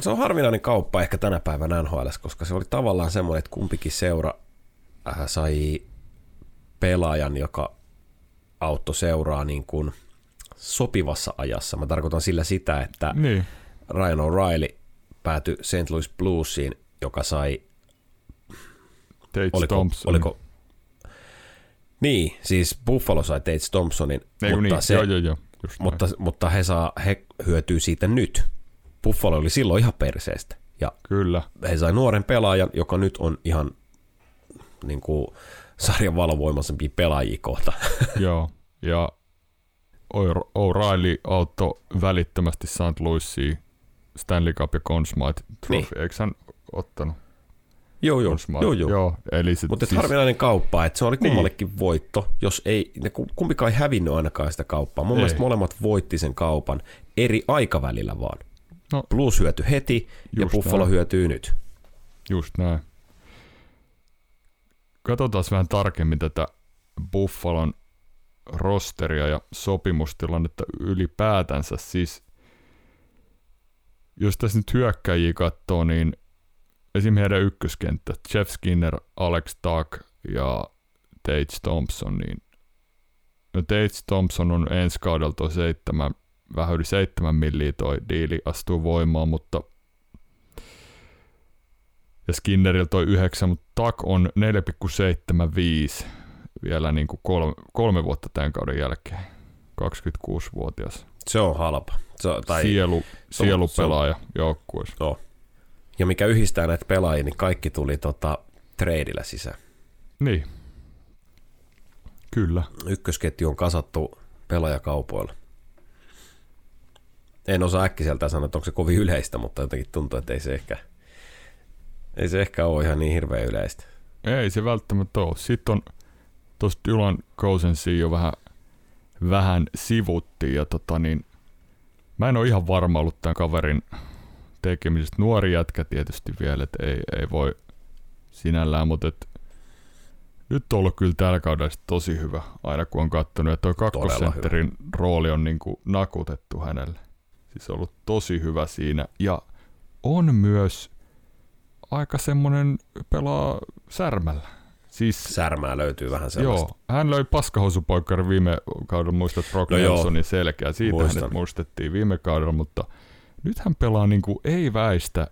S1: se on harvinainen kauppa ehkä tänä päivänä NHL, koska se oli tavallaan semmoinen, että kumpikin seura äh, sai pelaajan, joka auttoi seuraa niin kuin sopivassa ajassa. Mä tarkoitan sillä sitä, että
S2: Niin,
S1: Ryan O'Reilly päätyi St. Louis Bluesiin joka sai,
S2: Tate
S1: oliko,
S2: Thompson.
S1: oliko niin, siis Buffalo sai Tate Thompsonin,
S2: Ei,
S1: mutta,
S2: niin,
S1: se,
S2: joo, joo, joo. Just
S1: mutta, mutta he, saa, he hyötyy siitä nyt. Buffalo oli silloin ihan perseestä. Ja
S2: Kyllä.
S1: he sai nuoren pelaajan, joka nyt on ihan niin kuin, sarjan valovoimaisempia pelaajia kohta. [laughs]
S2: Joo, ja O'Reilly auttoi välittömästi St. Louisia Stanley Cup ja Conn Smythe Trophy.
S1: Niin.
S2: Eikö hän ottanut
S1: joo, joo, joo, joo.
S2: joo eli sit
S1: Mutta
S2: siis,
S1: harvinainen kauppa, että se oli
S2: Niin.
S1: kummallekin voitto, jos ei, ne ku- kumpikaan ei hävinnyt ainakaan sitä kauppaa. Mun
S2: Ei.
S1: mielestä molemmat voitti sen kaupan eri aikavälillä vaan.
S2: No.
S1: Blues hyötyi heti ja Buffalo
S2: näin.
S1: hyötyy nyt.
S2: Just näin. Katsotaan vähän tarkemmin tätä Buffalon rosteria ja sopimustilannetta ylipäätänsä. Siis, jos tässä nyt hyökkäjiä katsoo, niin esim. heidän ykköskenttä, Jeff Skinner, Alex Tuck ja Tate Thompson, niin no Tate Thompson on ensi kaudella toi seitsemän, vähän yli seitsemän milliä toi diili astuu voimaan, mutta ja Skinnerillä toi 9, mutta Tak on 4,75 vielä niin kuin kolme, kolme vuotta tämän kauden jälkeen. 26-vuotias.
S1: Se on halpa. Se, on- tai,
S2: Sielu, sielupelaaja joukkueessa.
S1: Joo. Ja mikä yhdistää näitä pelaajia, niin kaikki tuli tota, tradeillä sisään.
S2: Niin. Kyllä.
S1: Ykkösketju on kasattu pelaajakaupoilla. En osaa äkkiseltä sanoa, että onko se kovin yleistä, mutta jotenkin tuntuu, että ei se ehkä, ei se ehkä ole ihan niin hirveän yleistä.
S2: Ei se välttämättä ole. Sitten on tuosta Dylan Cousensia jo vähän, vähän sivuttiin ja tota niin, mä en ole ihan varma ollut tämän kaverin tekemisestä. Nuori jätkä tietysti vielä, että ei, ei voi sinällään, mutta et, nyt on ollut kyllä tällä kaudella tosi hyvä, aina kun on kattonut, että
S1: Todella
S2: kakkosentterin rooli on niinku nakutettu hänelle. Siis on ollut tosi hyvä siinä ja on myös aika semmonen pelaa särmällä. Siis
S1: Särmää löytyy vähän sellaista.
S2: Joo, hän löi paskahousupoikkari viime kaudella, muistat Brock
S1: No.
S2: Nelsonin selkeä, siitä
S1: Muistan.
S2: hänet muistettiin viime kaudella, mutta nyt hän pelaa niinku ei väistä,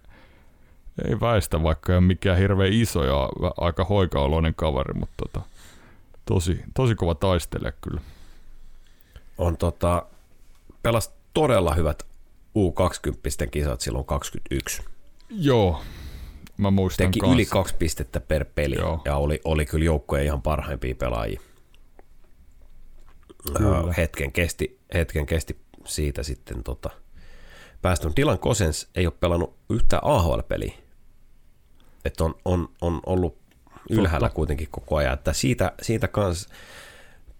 S2: ei väistä, vaikka ei ole mikään hirveän iso ja aika hoikaoloinen kaveri, mutta tota, tosi, tosi kova taistele kyllä.
S1: On tota, pelas todella hyvät U20 kisat silloin 21.
S2: Joo, mä muistan
S1: Teki
S2: kans.
S1: yli kaksi pistettä per peli
S2: Joo.
S1: ja oli, oli kyllä joukkojen ihan parhaimpia pelaajia.
S2: Kyllä.
S1: Hetken, kesti, hetken kesti siitä sitten tota, päästön. Dylan Kosens ei ole pelannut yhtään AHL-peliä. Että on, on, on ollut ylhäällä
S2: Totta.
S1: kuitenkin koko ajan. Että siitä, siitä kans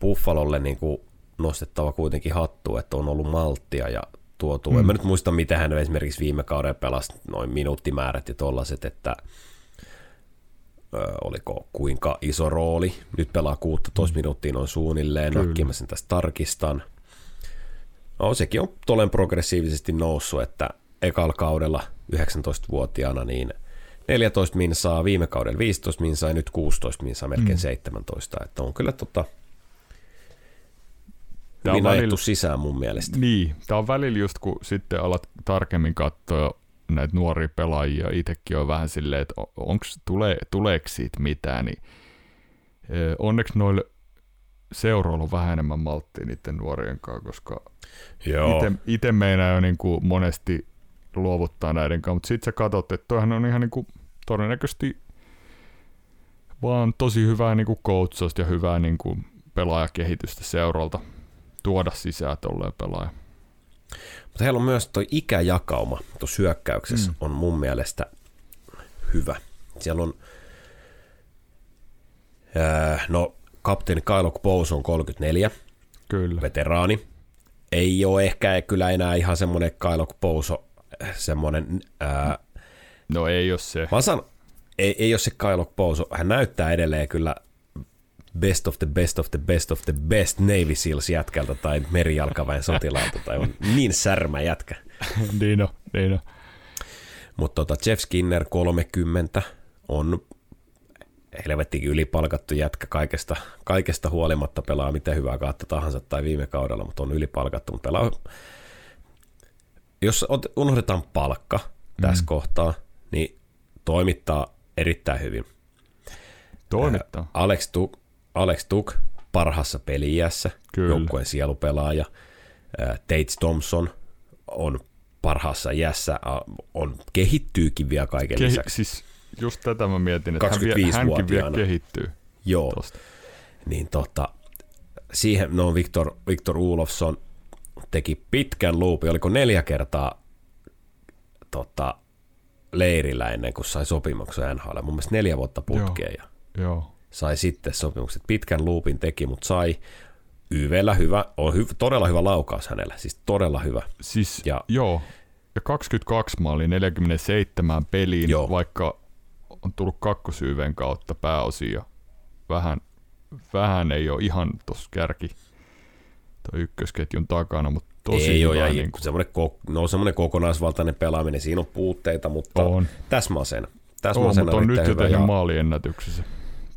S1: Buffalolle niin kuin nostettava kuitenkin hattu, että on ollut malttia ja tuotu. Mm. En mä nyt muista, mitä hän esimerkiksi viime kauden pelasi, noin minuuttimäärät ja tollaset, että ö, oliko kuinka iso rooli. Nyt pelaa 16 minuuttia noin suunnilleen,
S2: Kyllä.
S1: mä sen tästä tarkistan. No sekin on tolen progressiivisesti noussut, että ekalla kaudella 19-vuotiaana niin 14 minsaa, viime kaudella 15 minsaa ja nyt 16 minsaa, melkein mm. 17. Että on kyllä tota,
S2: Tää
S1: hyvin
S2: välillä-
S1: sisään mun mielestä.
S2: Niin, tämä on välillä just kun sitten alat tarkemmin katsoa näitä nuoria pelaajia, itsekin on vähän silleen, että onks, tulee, tuleeko siitä mitään, niin onneksi noille seuroilla on vähän enemmän malttia niiden nuorien kanssa, koska itse meinaa jo niin kuin monesti luovuttaa näiden kanssa, mutta sitten sä katsot, että toihan on ihan niin kuin todennäköisesti vaan tosi hyvää niin kuin coachausta ja hyvää niin kuin pelaajakehitystä seuralta tuoda sisään tolleen pelaaja.
S1: Mutta heillä on myös tuo ikäjakauma tuossa hyökkäyksessä mm. on mun mielestä hyvä. Siellä on, ää, no kapteeni Kyle Bowes on 34,
S2: Kyllä.
S1: veteraani. Ei ole ehkä kyllä enää ihan semmoinen Kyle Bowes semmoinen, ää,
S2: No ei ole se.
S1: mä sanon, ei, ei ole se Kyle Bowes, hän näyttää edelleen kyllä best of the best of the best of the best Navy Seals jätkältä tai merijalkaväen sotilaalta tai on niin särmä jätkä. [laughs]
S2: niin on, niin on.
S1: Mutta tota Jeff Skinner 30 on helvettikin ylipalkattu jätkä kaikesta, kaikesta huolimatta pelaa miten hyvää kautta tahansa tai viime kaudella, mutta on ylipalkattu, mutta pelaa jos unohdetaan palkka tässä mm. kohtaa, niin toimittaa erittäin hyvin.
S2: Toimittaa.
S1: Alex Tuk, Alex Tuk parhassa peliässä, joukkueen sielupelaaja. Tate Thompson on parhaassa iässä, on, kehittyykin vielä kaiken
S2: Kehi-
S1: lisäksi.
S2: Siis just tätä mä mietin, että hän vie, hänkin vielä
S1: 25-vuotiaana.
S2: kehittyy.
S1: Joo,
S2: Tosta.
S1: niin tota, siihen no Victor, Victor Ulofsson teki pitkän luupin, oliko neljä kertaa tota, leirillä ennen kuin sai sopimuksen NHL. Mun mielestä neljä vuotta putkeen ja
S2: Joo.
S1: Sai sitten sopimukset. Pitkän luupin teki, mutta sai YVllä hyvä, on hy, todella hyvä laukaus hänellä, siis todella hyvä.
S2: Siis
S1: Ja-
S2: joo. Ja 22 maalia 47 peliin,
S1: Joo.
S2: vaikka on tullut kakkosyyven kautta pääosin ja vähän, vähän ei ole ihan tuossa kärki toi ykkösketjun takana, mutta tosi
S1: Ei
S2: hyvä.
S1: ole,
S2: niin kuin,
S1: semmoinen, ko- no, semmoinen kokonaisvaltainen pelaaminen, siinä on puutteita, mutta
S2: On.
S1: täsmasen.
S2: Oo,
S1: Täsmasen
S2: mutta on nyt jo tehnyt
S1: ja-
S2: maaliennätyksessä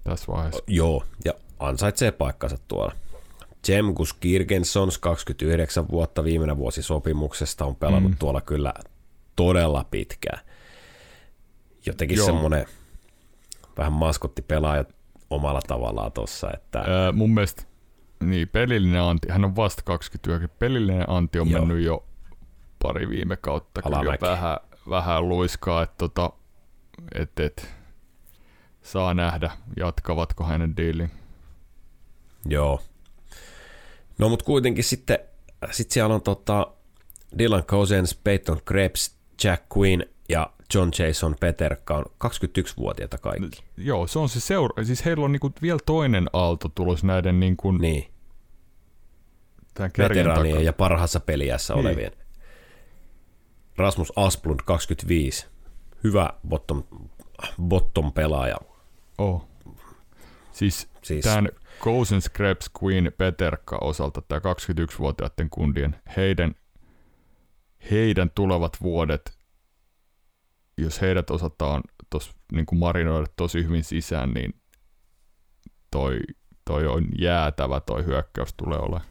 S2: tässä vaiheessa.
S1: Joo, ja ansaitsee paikkansa tuolla. Jemgus Kirgensons, 29 vuotta viimeinen vuosi sopimuksesta, on pelannut mm. tuolla kyllä todella pitkään. Jotenkin
S2: Joo.
S1: semmoinen vähän maskottipelaaja omalla tavallaan tuossa, että
S2: Ää, mun mielestä niin, pelillinen anti, hän on vasta 29, pelillinen anti on
S1: Joo.
S2: Mennyt jo pari viime kautta kyllä jo vähän, vähän luiskaa, että tota, et, et, saa nähdä, jatkavatko hänen diilin.
S1: joo. No mutta kuitenkin sitten sit siellä on tota Dylan Cousins, Peyton Krebs, Jack Quinn ja John Jason Peterka on 21-vuotiaita kaikki.
S2: Joo, se on se seura, siis heillä on niinku vielä toinen aalto tulos näiden niinku, niin.
S1: Veteraanien ja parhaassa peliässä
S2: Niin.
S1: olevien. Rasmus Asplund 25, hyvä bottom, bottom pelaaja.
S2: Oh. Siis,
S1: Siis-
S2: tämän Cousins, Krebs, Queen, Peterka osalta, tämä 21-vuotiaiden kundien, heidän, heidän tulevat vuodet, jos heidät osataan tos, niin kuin marinoida tosi hyvin sisään, niin toi, toi on jäätävä toi hyökkäys tulee olemaan.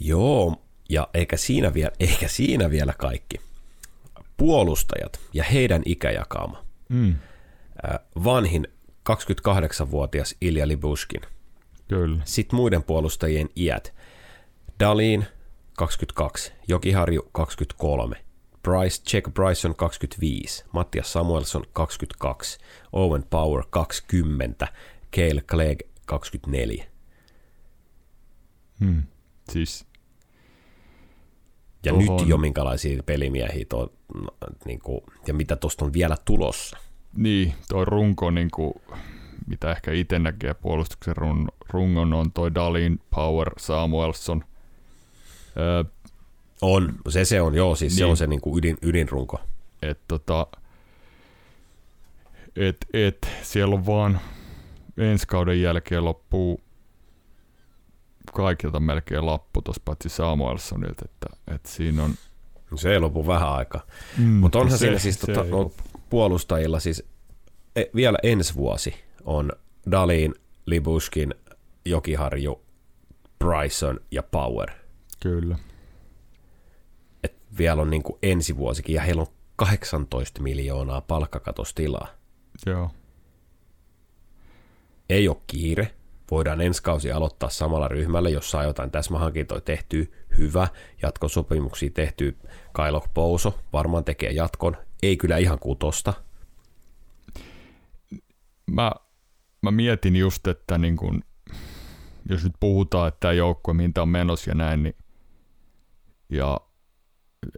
S1: Joo, ja eikä siinä, vielä, eikä siinä vielä kaikki. Puolustajat ja heidän ikäjakauma.
S2: Mm.
S1: Äh, Vanhin 28-vuotias Ilja Libushkin.
S2: Kyllä.
S1: Sitten muiden puolustajien iät. Dalin 22, Jokiharju 23, Bryce, Jack Bryson 25, Mattias Samuelson 22, Owen Power 20, Cale Clegg 24.
S2: Mm. Siis
S1: Ja
S2: Tohon-
S1: nyt jo minkälaisia pelimiehiä tuo, niin kuin, ja mitä tuosta on vielä tulossa.
S2: Niin, toi runko, niin kuin, mitä ehkä itse näkee puolustuksen run, rungon, on toi Dalin, Power, Samuelson. Öö,
S1: On, se se on, joo, siis niin. se on se niin kuin ydin, ydinrunko.
S2: et, tota, et, et, siellä on vaan ensi kauden jälkeen loppuu kaikilta melkein lappu tuossa paitsi Samuelsonilta, että, että siinä on...
S1: Se ei lopu vähän aikaa.
S2: Mm,
S1: Mutta onhan
S2: se-
S1: siinä siis
S2: se
S1: tota. Puolustajilla siis e, vielä ensi vuosi on Dalin, Libushkin, Jokiharju, Bryson ja Power.
S2: Kyllä.
S1: Et vielä on niin kuin ensi vuosikin ja heillä on 18 miljoonaa palkkakatostilaa.
S2: Joo.
S1: Ei ole kiire. Voidaan ensi kausi aloittaa samalla ryhmällä, jos saa jotain täsmähankintoja tehtyä. Hyvä. Jatkosopimuksia tehtyä. Kailok Pouso varmaan tekee jatkon. Ei kyllä ihan kutosta.
S2: mä, mä mietin just, että niin kun, jos nyt puhutaan, että tämä joukkue, mihin tämä on menossa ja näin, niin, ja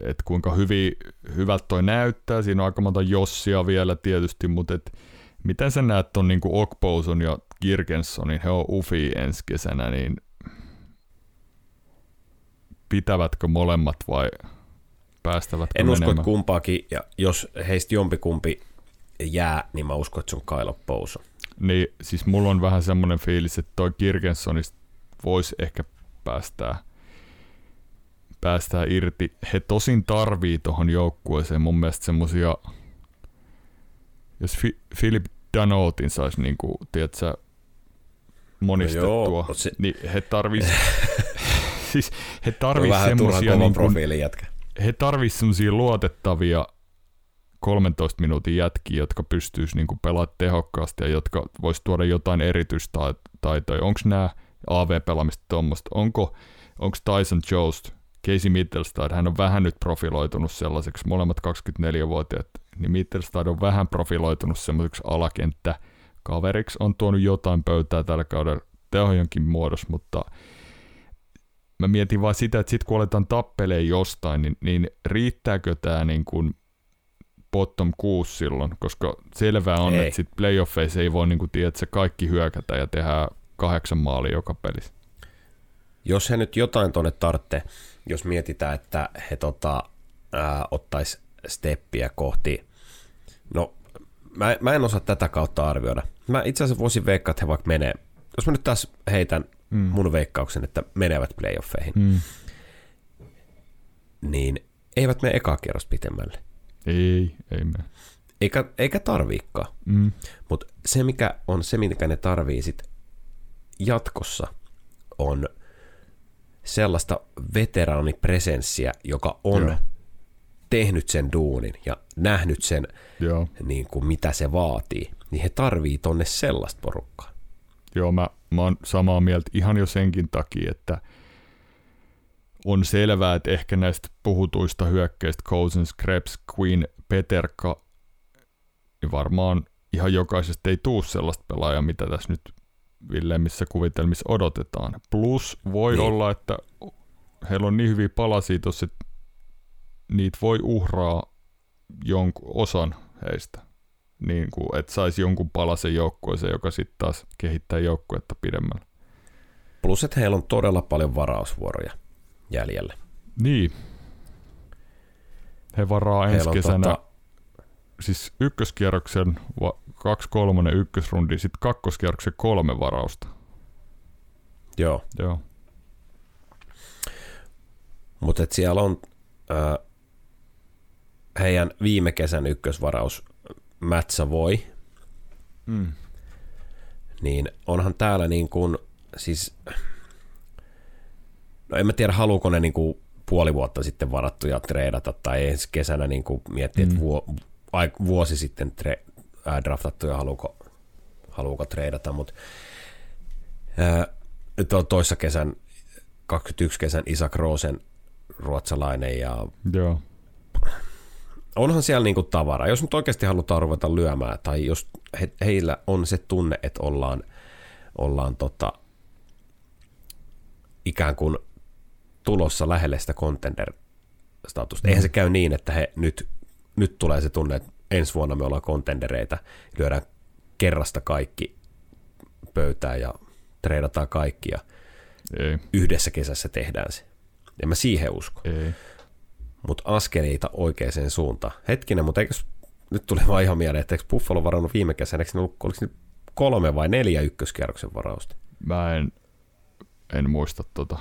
S2: että kuinka hyvin, hyvältä toi näyttää, siinä on aika monta jossia vielä tietysti, mutta et, miten sä näet ton niin Okpouson ja Kirkensonin, he on ufi ensi kesänä, niin pitävätkö molemmat vai päästävätkö
S1: En usko, että kumpaakin, ja jos heistä jompikumpi jää, niin mä uskon, että se on Kailok Pouso.
S2: Niin, siis mulla on vähän semmoinen fiilis, että toi Kirkensonista voisi ehkä päästää, päästää irti. He tosin tarvii tuohon joukkueeseen mun mielestä semmosia, jos Fi- Philip Danotin saisi niinku, tiedätkö, monistettua,
S1: No joo, se-
S2: niin he tarvis, [laughs] [laughs] siis he
S1: vähän turhan
S2: semmosia,
S1: kovan
S2: niin kuin,
S1: profiilin jätkä.
S2: He tarvis semmosia luotettavia 13 minuutin jätkiä, jotka pystyisi niin pelaamaan tehokkaasti ja jotka voisi tuoda jotain erityistaitoja. Onko nämä AV-pelaamista tuommoista? Onko, onko Tyson Jost, Casey Mittelstad, hän on vähän nyt profiloitunut sellaiseksi, molemmat 24-vuotiaat, niin Mittelstad on vähän profiloitunut sellaiseksi alakenttä kaveriksi, on tuonut jotain pöytää tällä kaudella tehojonkin muodossa, mutta mä mietin vaan sitä, että sit kun aletaan tappeleen jostain, niin, niin riittääkö tämä niin kuin bottom 6 silloin, koska selvää on, ei. että sit playoffeissa ei voi niin kuin, tiedät, se kaikki hyökätä ja tehdä kahdeksan maalia joka pelissä.
S1: Jos he nyt jotain tuonne tarvitsee, jos mietitään, että he tota, ää, ottais steppiä kohti, no mä, mä en osaa tätä kautta arvioida. Mä itse asiassa voisin veikkaa, että he vaikka menee, jos mä nyt taas heitän mm. mun veikkauksen, että menevät playoffeihin, mm. niin eivät mene ekaa kierrosta pitemmälle.
S2: Ei, ei mene.
S1: Eikä, eikä tarviikaan. Mm. Mutta se, mikä on se, mikä ne tarvii sit jatkossa, on sellaista veteraanipresenssiä, joka on Joo. tehnyt sen duunin ja nähnyt sen, Joo. Niin kuin mitä se vaatii. Niin he tarvii tonne sellaista porukkaa.
S2: Joo, mä, mä oon samaa mieltä ihan jo senkin takia, että on selvää, että ehkä näistä puhutuista hyökkäistä Cousins, Krebs, Queen, Peterka, niin varmaan ihan jokaisesta ei tuu sellaista pelaajaa, mitä tässä nyt Villemmissä kuvitelmissa odotetaan. Plus voi niin. olla, että heillä on niin hyviä palasia tuossa, että niitä voi uhraa jonkun osan heistä. Niin kuin, että saisi jonkun palasen joukkueeseen, joka sitten taas kehittää joukkuetta pidemmällä.
S1: Plus, että heillä on todella paljon varausvuoroja jäljellä.
S2: Niin. He varaa ensi kesänä, tota... siis ykköskierroksen kaksi kolmonen ykkösrundi, sitten kakkoskierroksen kolme varausta.
S1: Joo.
S2: Joo.
S1: Mutta siellä on äh, heidän viime kesän ykkösvaraus Mätsä voi, mm. niin onhan täällä niin kuin, siis, no en mä tiedä haluuko ne niin kuin puoli vuotta sitten varattuja treidata tai ensi kesänä niin kuin miettiä, mm. että vuo, ai, vuosi sitten tre, ää, draftattuja haluuko, haluuko treidata, mutta nyt on toissa kesän, 21 kesän Isak Rosen ruotsalainen ja
S2: Joo.
S1: Onhan siellä niinku tavara. Jos nyt oikeasti halutaan ruveta lyömään tai jos he, heillä on se tunne, että ollaan, ollaan tota, ikään kuin tulossa lähelle sitä contender-statusta. Mm. Eihän se käy niin, että he nyt, nyt tulee se tunne, että ensi vuonna me ollaan kontendereita, lyödään kerrasta kaikki pöytään ja treidataan kaikki ja Ei. yhdessä kesässä tehdään se. En mä siihen usko. Mutta askeleita oikeaan suuntaan. Hetkinen, mutta eikö nyt tuli vaan ihan mieleen, että eikö Buffalo varannut viime kesänä, eikö ne ollut, oliko ne kolme vai neljä ykköskierroksen varausta?
S2: Mä en, en muista tota.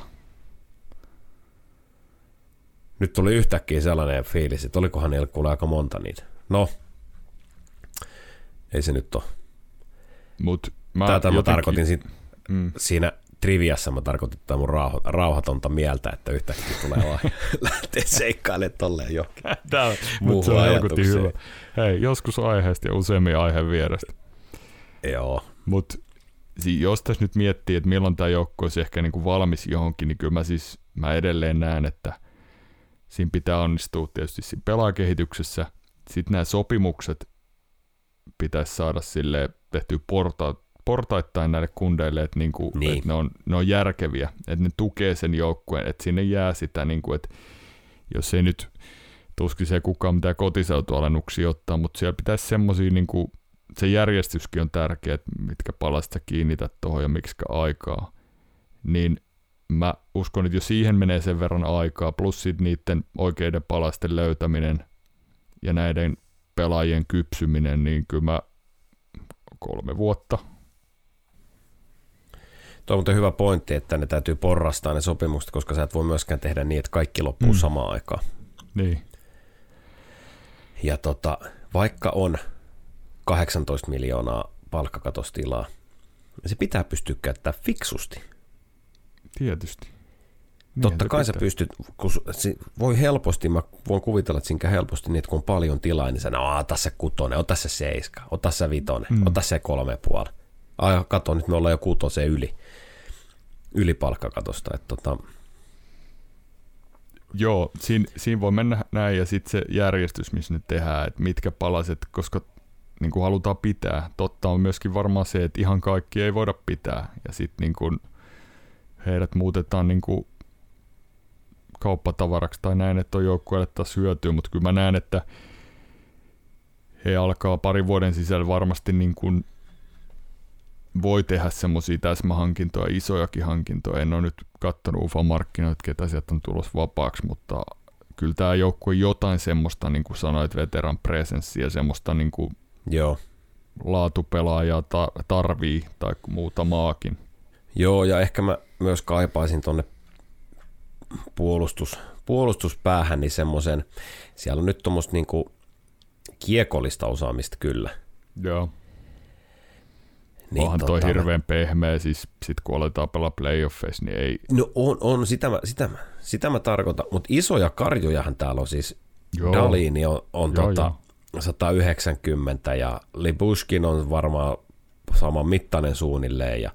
S1: Nyt tuli yhtäkkiä sellainen fiilis, että olikohan niillä kuule aika monta niitä. No, ei se nyt ole.
S2: Mut mä
S1: Tätä jotenkin... mä tarkoitin si- mm. siinä triviassa, mä tarkoitin tätä mun rauho- rauhatonta mieltä, että yhtäkkiä tulee vaan [laughs] lähteä seikkailemaan tolleen johonkin [laughs]
S2: Tämä, mutta se on hyvä. Hei, joskus aiheesta ja useammin aiheen vierestä.
S1: Joo.
S2: Mutta jos tässä nyt miettii, että milloin tämä joukko olisi ehkä niinku valmis johonkin, niin kyllä mä siis mä edelleen näen, että siinä pitää onnistua tietysti siinä pelaakehityksessä. Sitten nämä sopimukset pitäisi saada sille tehtyä porta, portaittain näille kundeille, että, niinku, niin. että ne, on, ne on järkeviä, että ne tukee sen joukkueen, että sinne jää sitä, niinku, että jos ei nyt tuskin se kukaan mitään kotiseutualennuksia ottaa, mutta siellä pitäisi semmoisia, niinku, se järjestyskin on tärkeä, että mitkä palasit sä kiinnität tuohon ja miksi aikaa, niin mä uskon, että jo siihen menee sen verran aikaa, plus sitten niiden oikeiden palasten löytäminen ja näiden pelaajien kypsyminen, niin kyllä mä kolme vuotta.
S1: Tuo on muuten hyvä pointti, että ne täytyy porrastaa ne sopimukset, koska sä et voi myöskään tehdä niin, että kaikki loppuu mm. samaan aikaan.
S2: Niin.
S1: Ja tota, vaikka on 18 miljoonaa palkkakatostilaa, se pitää pystyä käyttämään fiksusti.
S2: Tietysti.
S1: Totta
S2: se
S1: kai sä
S2: pitää.
S1: pystyt, kun voi helposti, mä voin kuvitella, että siinä helposti niin, että kun on paljon tilaa, niin sä, no ota se kutonen, ota se seiska, ota se vitonen, mm. ota se kolme puoli. Ai kato, nyt me ollaan jo kutoseen yli, yli palkkakatosta, että tota,
S2: Joo, siinä, siinä voi mennä näin ja sitten se järjestys, missä ne tehdään, että mitkä palaset, koska niin kuin halutaan pitää. Totta on myöskin varmaan se, että ihan kaikki ei voida pitää ja sitten niin heidät muutetaan niin kuin kauppatavaraksi tai näin, että on joukkueelle taas hyötyä, mutta kyllä mä näen, että he alkaa parin vuoden sisällä varmasti niin kuin voi tehdä semmoisia täsmähankintoja, isojakin hankintoja. En ole nyt katsonut UFA-markkinoita, ketä sieltä on tulossa vapaaksi, mutta kyllä tämä joukkue jotain semmoista, niin kuin sanoit, veteran presenssiä, semmoista niin kuin
S1: joo.
S2: laatupelaajaa ta- tarvii tai muutamaakin.
S1: Joo, ja ehkä mä myös kaipaisin tonne puolustus, puolustuspäähän niin semmoisen, siellä on nyt tuommoista niinku kiekollista osaamista kyllä.
S2: Joo.
S1: Niin,
S2: Onhan toi hirveän pehmeä, siis sit kun aletaan pelaa playoffeissa, niin ei...
S1: No on, on sitä, mä, sitä, mä, sitä mä tarkoitan, mutta isoja karjojahan täällä on siis.
S2: Joo.
S1: Dalini on, on
S2: Joo,
S1: tota, 190 ja Libushkin on varmaan saman mittainen suunnilleen ja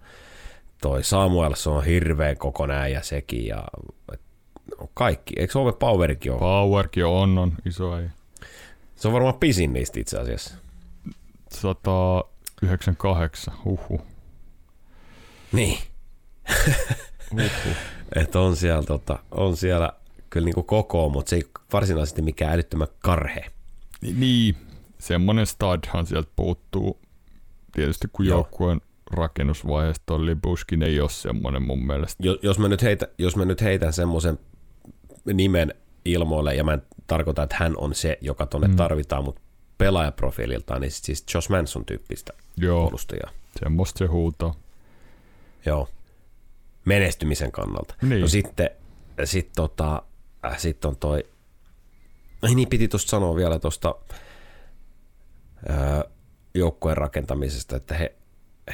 S1: toi Samuels on hirveän kokonään ja sekin ja no kaikki, eikö Ove Powerikin ole?
S2: Powerkin on, on iso ei.
S1: Se on varmaan pisin niistä itse asiassa.
S2: 198, huhu.
S1: Niin.
S2: huhu.
S1: Että on siellä, tota, on siellä kyllä niinku koko, mutta se ei varsinaisesti mikään älyttömän karhe.
S2: Niin, semmonen stadhan sieltä puuttuu. Tietysti kun
S1: Joo.
S2: joukkueen rakennusvaiheesta toi Libuskin ei ole semmonen mun mielestä.
S1: Jo- Jos mä nyt, heitä, jos mä nyt heitän semmoisen nimen ilmoille, ja mä en tarkoita, että hän on se, joka tonne mm. tarvitaan, mutta pelaajaprofiililtaan, niin siis Josh Manson tyyppistä
S2: Joo,
S1: puolustajaa.
S2: semmoista se huutaa.
S1: Joo. Menestymisen kannalta.
S2: Niin.
S1: No sitten sit tota, äh, sit on toi, ai niin piti tuosta sanoa vielä tuosta joukkueen rakentamisesta, että he,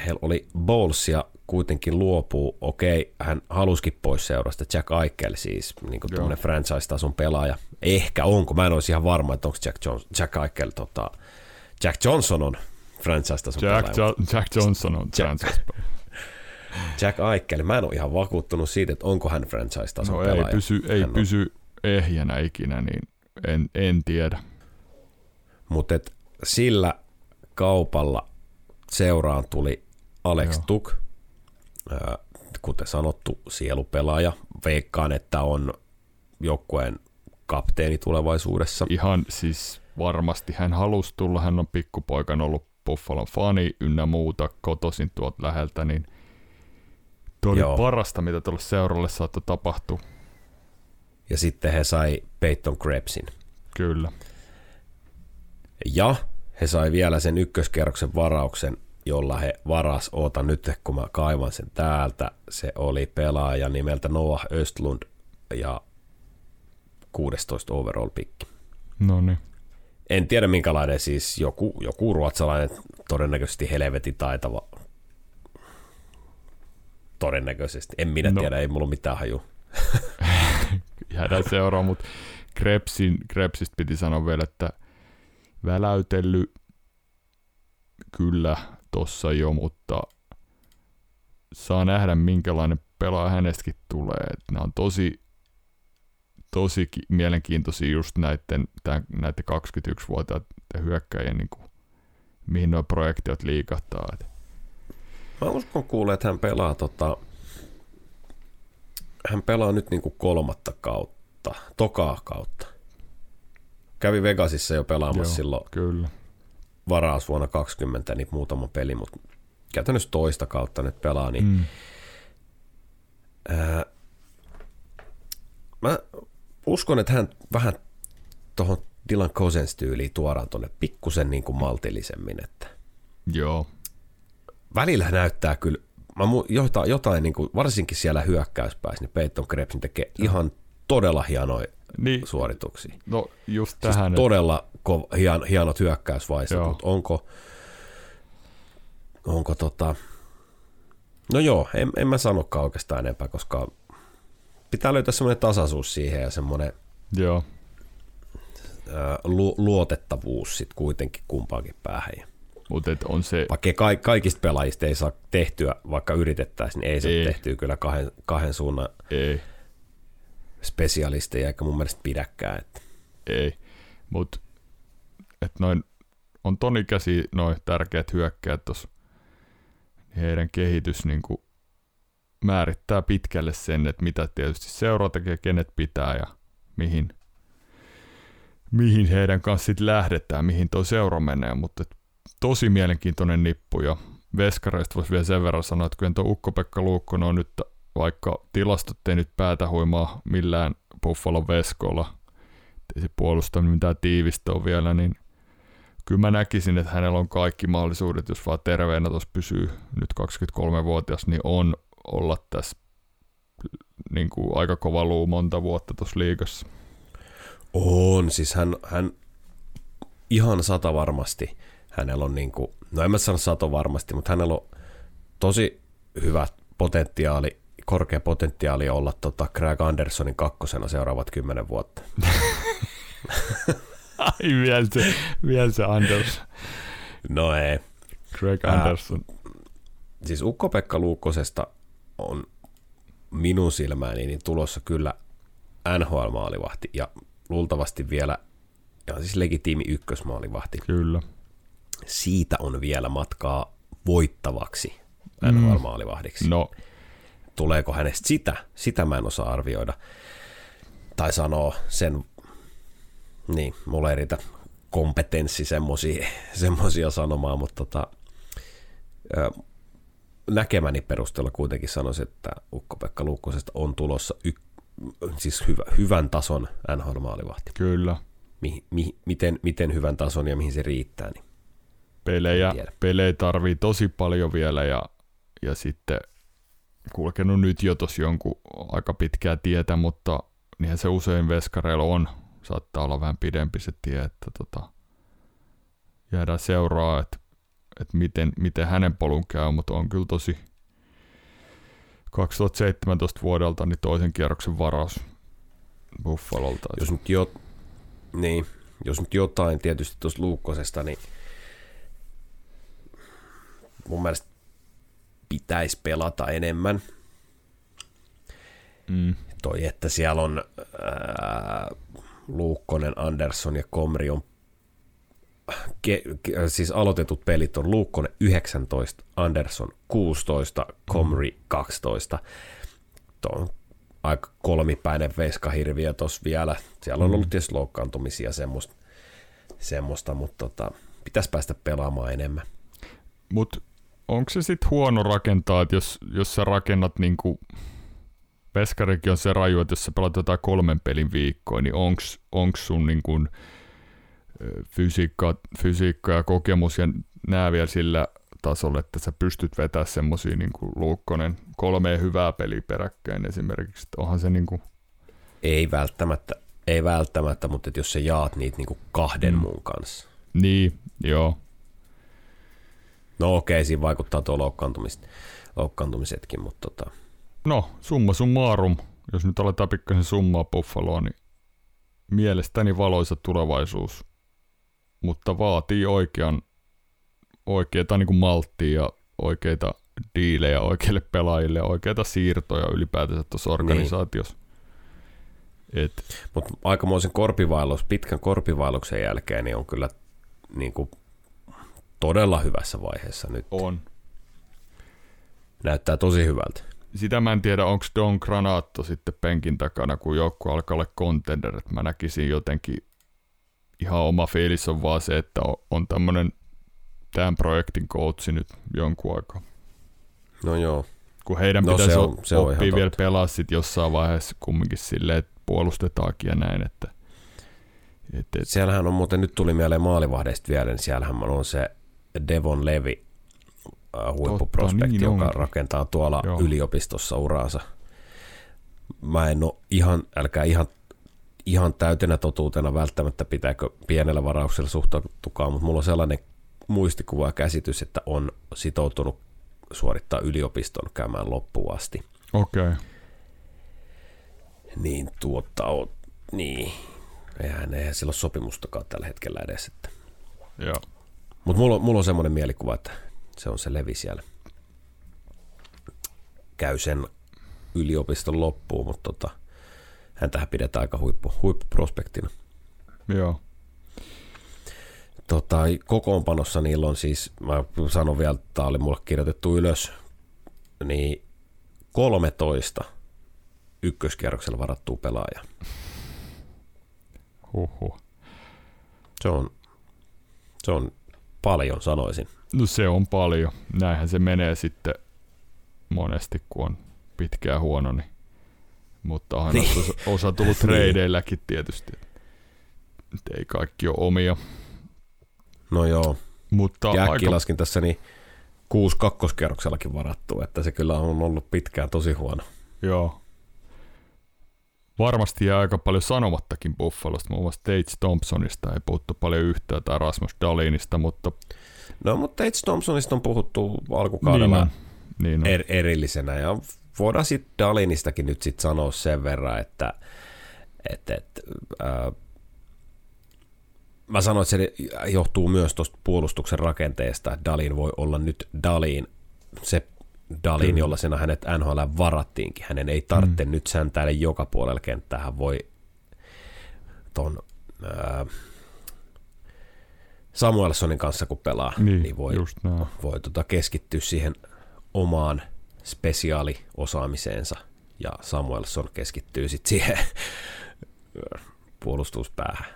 S1: he oli Bowlesia kuitenkin luopuu, okei, hän halusikin pois seurasta, Jack Eichel siis, niin kuin franchise-tason pelaaja. Ehkä onko, mä en olisi ihan varma, että onko Jack, Jones, Jack Eichel, tota, Jack Johnson on franchise-tason
S2: Jack,
S1: pelaaja.
S2: jo- Jack Johnson on [laughs] Jack.
S1: Jack Eichel, mä en ole ihan vakuuttunut siitä, että onko hän franchise-tason
S2: No ei
S1: pelaaja.
S2: pysy, ei
S1: Hän on-
S2: pysy ehjänä ikinä, niin en, en tiedä.
S1: Mutta sillä kaupalla seuraan tuli Alex
S2: Joo.
S1: Tuk, kuten sanottu, sielupelaaja. Veikkaan, että on joukkueen kapteeni tulevaisuudessa.
S2: Ihan siis varmasti hän halusi tulla, hän on pikkupoikan ollut Buffalon fani ynnä muuta kotoisin tuolta läheltä, niin tuo oli
S1: Joo.
S2: parasta, mitä tuolle seuralle saattoi tapahtua.
S1: Ja sitten he sai Peyton Krebsin.
S2: Kyllä.
S1: Ja he sai vielä sen ykköskerroksen varauksen, jolla he varas, oota nyt kun mä kaivan sen täältä, se oli pelaaja nimeltä Noah Östlund ja 16 overall pikki.
S2: No niin.
S1: En tiedä minkälainen siis joku, joku ruotsalainen, todennäköisesti helvetin taitava. Todennäköisesti. En minä
S2: No.
S1: tiedä, ei mulla mitään haju. [laughs]
S2: Jäädään seuraa, mutta Krebsin, Krebsistä piti sanoa vielä, että väläytellyt kyllä tossa jo, mutta saa nähdä minkälainen pelaaja hänestäkin tulee. Et nämä on tosi, tosi ki- mielenkiintoisia just näiden, tämän, näiden 21-vuotiaiden hyökkäjien, niin kuin, mihin nuo projektiot liikahtaa.
S1: Mä uskon kuulee, että hän pelaa tota, hän pelaa nyt niinku kolmatta kautta, tokaa kautta. Kävi Vegasissa jo pelaamassa
S2: Joo,
S1: silloin
S2: Kyllä.
S1: varaus vuonna 20, niin muutama peli, mutta käytännössä toista kautta nyt pelaa, niin
S2: Mm.
S1: Ää, mä uskon, että hän vähän tuohon Dylan Cousins tyyliin tuodaan tuonne pikkusen niin kuin maltillisemmin, että
S2: Joo.
S1: välillä näyttää kyllä, mä mu- jotain, jotain niin kuin, varsinkin siellä hyökkäyspäissä, niin Peyton Krebs tekee ihan todella hienoja
S2: Niin,
S1: suorituksia.
S2: no just
S1: Siis
S2: tähän, et-
S1: todella ko- hien, hienot hyökkäysvaiheet,
S2: Joo.
S1: mutta onko, onko tota, no joo, en, en mä sanokaan oikeastaan enempää, koska pitää löytää semmoinen tasaisuus siihen ja semmoinen
S2: Joo.
S1: lu, luotettavuus sitten kuitenkin kumpaankin päähän. Ja
S2: Mutta on se,
S1: Vaikka ka- kaikista pelaajista ei saa tehtyä, vaikka yritettäisiin, niin ei
S2: Ei.
S1: tehtyä kyllä kahden, kahden suunnan
S2: ei,
S1: spesialisteja, eikä mun mielestä pidäkään. Että
S2: ei. Mutta noin, on ton ikäisiä noin tärkeät hyökkäät tuossa, niin heidän kehitys niinku määrittää pitkälle sen, että mitä tietysti seura tekee, kenet pitää ja mihin, mihin heidän kanssa sitten lähdetään, mihin tuo seura menee, mutta tosi mielenkiintoinen nippu ja veskareista voisi vielä sen verran sanoa, että kyllä tuo Ukko-Pekka Luukkonen on nyt, vaikka tilastot ei nyt päätä huimaa millään Buffalo veskolla, ei se puolustaminen mitään tiivistä ole vielä, niin kyllä mä näkisin, että hänellä on kaikki mahdollisuudet, jos vaan terveenä tuossa pysyy nyt 23-vuotias, niin on olla tässä niin kuin aika kova luu monta vuotta tuossa liigassa.
S1: on, siis hän, hän ihan sata varmasti, hänellä on niin kuin, no en mä sano sato varmasti, mutta hänellä on tosi hyvä potentiaali, korkea potentiaali olla tota Craig Andersonin kakkosena seuraavat kymmenen vuotta.
S2: Ai vielä se, vielä se Anders,
S1: No ei. Ää,
S2: Anderson.
S1: siis Ukko-Pekka Luukkosesta on minun silmääni niin tulossa kyllä NHL-maalivahti ja luultavasti vielä ja siis legitiimi ykkösmaalivahti.
S2: Kyllä.
S1: Siitä on vielä matkaa voittavaksi
S2: Mm.
S1: NHL-maalivahdiksi.
S2: No,
S1: Tuleeko hänestä sitä? Sitä mä en osaa arvioida. Tai sanoa sen, niin, mulla ei riitä kompetenssi semmosia, semmosia sanomaan, mutta tota, näkemäni perusteella kuitenkin sanoisin, että Ukko-Pekka Luukkosesta on tulossa y, siis hyvä, hyvän tason NHL-maalivahti.
S2: kyllä.
S1: Mi, mi, miten, miten hyvän tason ja mihin se riittää, niin
S2: Pelejä, pelejä tarvii tosi paljon vielä ja, ja sitten kulkenut nyt jo tossa jonkun aika pitkää tietä, mutta niinhän se usein veskareilla on. Saattaa olla vähän pidempi se tie, että tota, jäädään seuraa, että, että miten, miten hänen polun käy, mutta on kyllä tosi 2017 vuodelta niin toisen kierroksen varaus Buffalolta.
S1: jos nyt, jo, niin, jos nyt jotain tietysti tuosta Luukkosesta, niin mun mielestä pitäisi pelata enemmän.
S2: Mm,
S1: Toi, että siellä on ää, Luukkonen, Andersson ja Komri on ke, ke, siis aloitetut pelit on Luukkonen 19, Andersson 16, Komri 12. Tuo on aika kolmipäinen veskahirviö tuossa vielä. Siellä on
S2: Mm.
S1: ollut tietysti loukkaantumisia ja semmoista, semmoista mutta tota, pitäisi päästä pelaamaan enemmän.
S2: Mutta onko se sitten huono rakentaa, että jos, jos sä rakennat niinku, Veskarikin on se raju, että jos sä pelaat jotain kolmen pelin viikkoa, niin onks, onks sun niinku, ö, fysiikka, fysiikka ja kokemus ja nää vielä sillä tasolla, että sä pystyt vetämään semmosia niinku Luukkonen kolme hyvää peliä peräkkäin esimerkiksi. Että onhan se niinku,
S1: Ei välttämättä, ei välttämättä, mutta jos sä jaat niitä niinku kahden
S2: Mm.
S1: muun kanssa.
S2: niin, joo,
S1: No okei, siinä vaikuttaa tuo loukkaantumis, loukkaantumisetkin, mutta tota,
S2: No, summa summarum, jos nyt aletaan pikkasen summaa Buffaloa, niin mielestäni valoisa tulevaisuus, mutta vaatii oikean, oikeita niin kuin malttia ja oikeita diilejä oikeille pelaajille ja oikeita siirtoja ylipäätänsä tuossa organisaatiossa. Et,
S1: Mutta aikamoisen korpivaellus, pitkän korpivaelluksen jälkeen niin on kyllä niin kuin, todella hyvässä vaiheessa nyt.
S2: on.
S1: Näyttää tosi hyvältä.
S2: Sitä mä en tiedä, onko Don Granaatto sitten penkin takana, kun joukku alkaa olla contender. Mä näkisin jotenkin, ihan oma fiilis on vaan se, että on, on tämmönen tämän projektin coachi nyt jonkun aikaa.
S1: No joo,
S2: Kun heidän
S1: No
S2: pitäisi
S1: se on- se on
S2: oppia vielä pelaa sit jossain vaiheessa kumminkin silleen, että puolustetaankin ja näin. Että, et, et,
S1: siellähän on muuten, nyt tuli mieleen maalivahdeista vielä, niin siellähän on se Devon Levi, äh, huippuprospekti,
S2: niin
S1: joka
S2: onkin.
S1: rakentaa tuolla
S2: Joo.
S1: yliopistossa uraansa. Mä en ole ihan, älkää ihan, ihan täytenä totuutena välttämättä pitääkö pienellä varauksella suhtautukaan, mutta mulla on sellainen muistikuva ja käsitys, että on sitoutunut suorittaa yliopiston käymään loppuun asti.
S2: Okei, okay.
S1: niin tuota, o, niin, eihän, eihän sillä ole sopimustakaan tällä hetkellä edes. Että.
S2: Joo.
S1: Mutta mulla, mulla on semmoinen mielikuva, että se on se levi siellä. Käy sen yliopiston loppuun, mutta tota, hän tähän pidetään aika huippu, huippuprospektina.
S2: Joo.
S1: Tota, kokoonpanossa niillä on siis, mä sanon vielä, että tämä oli mulle kirjoitettu ylös, niin 13 ykköskierroksella varattua pelaajaa.
S2: Huhhuh.
S1: Se on, se on paljon, sanoisin.
S2: No se on paljon. Näinhän se menee sitten monesti, kun on pitkään huono. Niin. Mutta aina
S1: Niin.
S2: osa, osa tullut [laughs] treideilläkin tietysti. Et ei kaikki ole omia.
S1: No joo,
S2: Mutta
S1: jääkki
S2: aika,
S1: laskin tässä niin kuusi kakkoskierroksellakin varattu, että se kyllä on ollut pitkään tosi huono.
S2: joo. Varmasti jää aika paljon sanomattakin Buffalosta. Muun muassa Tate Thompsonista ei puhuttu paljon yhtään tai Rasmus Dalinista, mutta
S1: No mutta Tate Thompsonista on puhuttu
S2: niin
S1: alkukaudella.
S2: Niin on.
S1: er, erillisenä ja voidaan sitten Dalinistakin nyt sitten sanoa sen verran, että et, et, äh, mä sanoin, että se johtuu myös tuosta puolustuksen rakenteesta, että Dalin voi olla nyt Dalin, se Dalin,
S2: Kyllä.
S1: jolla sen hänet NHL varattiinkin. Hänen ei tarvitse mm. nyt säntäillä joka puolella kenttää, hän voi ton äh, Samuelsonin kanssa kun pelaa,
S2: Niin,
S1: niin voi, voi tota keskittyä siihen omaan spesiaaliosaamiseensa ja Samuelson keskittyy sitten siihen [laughs] puolustuspäähän.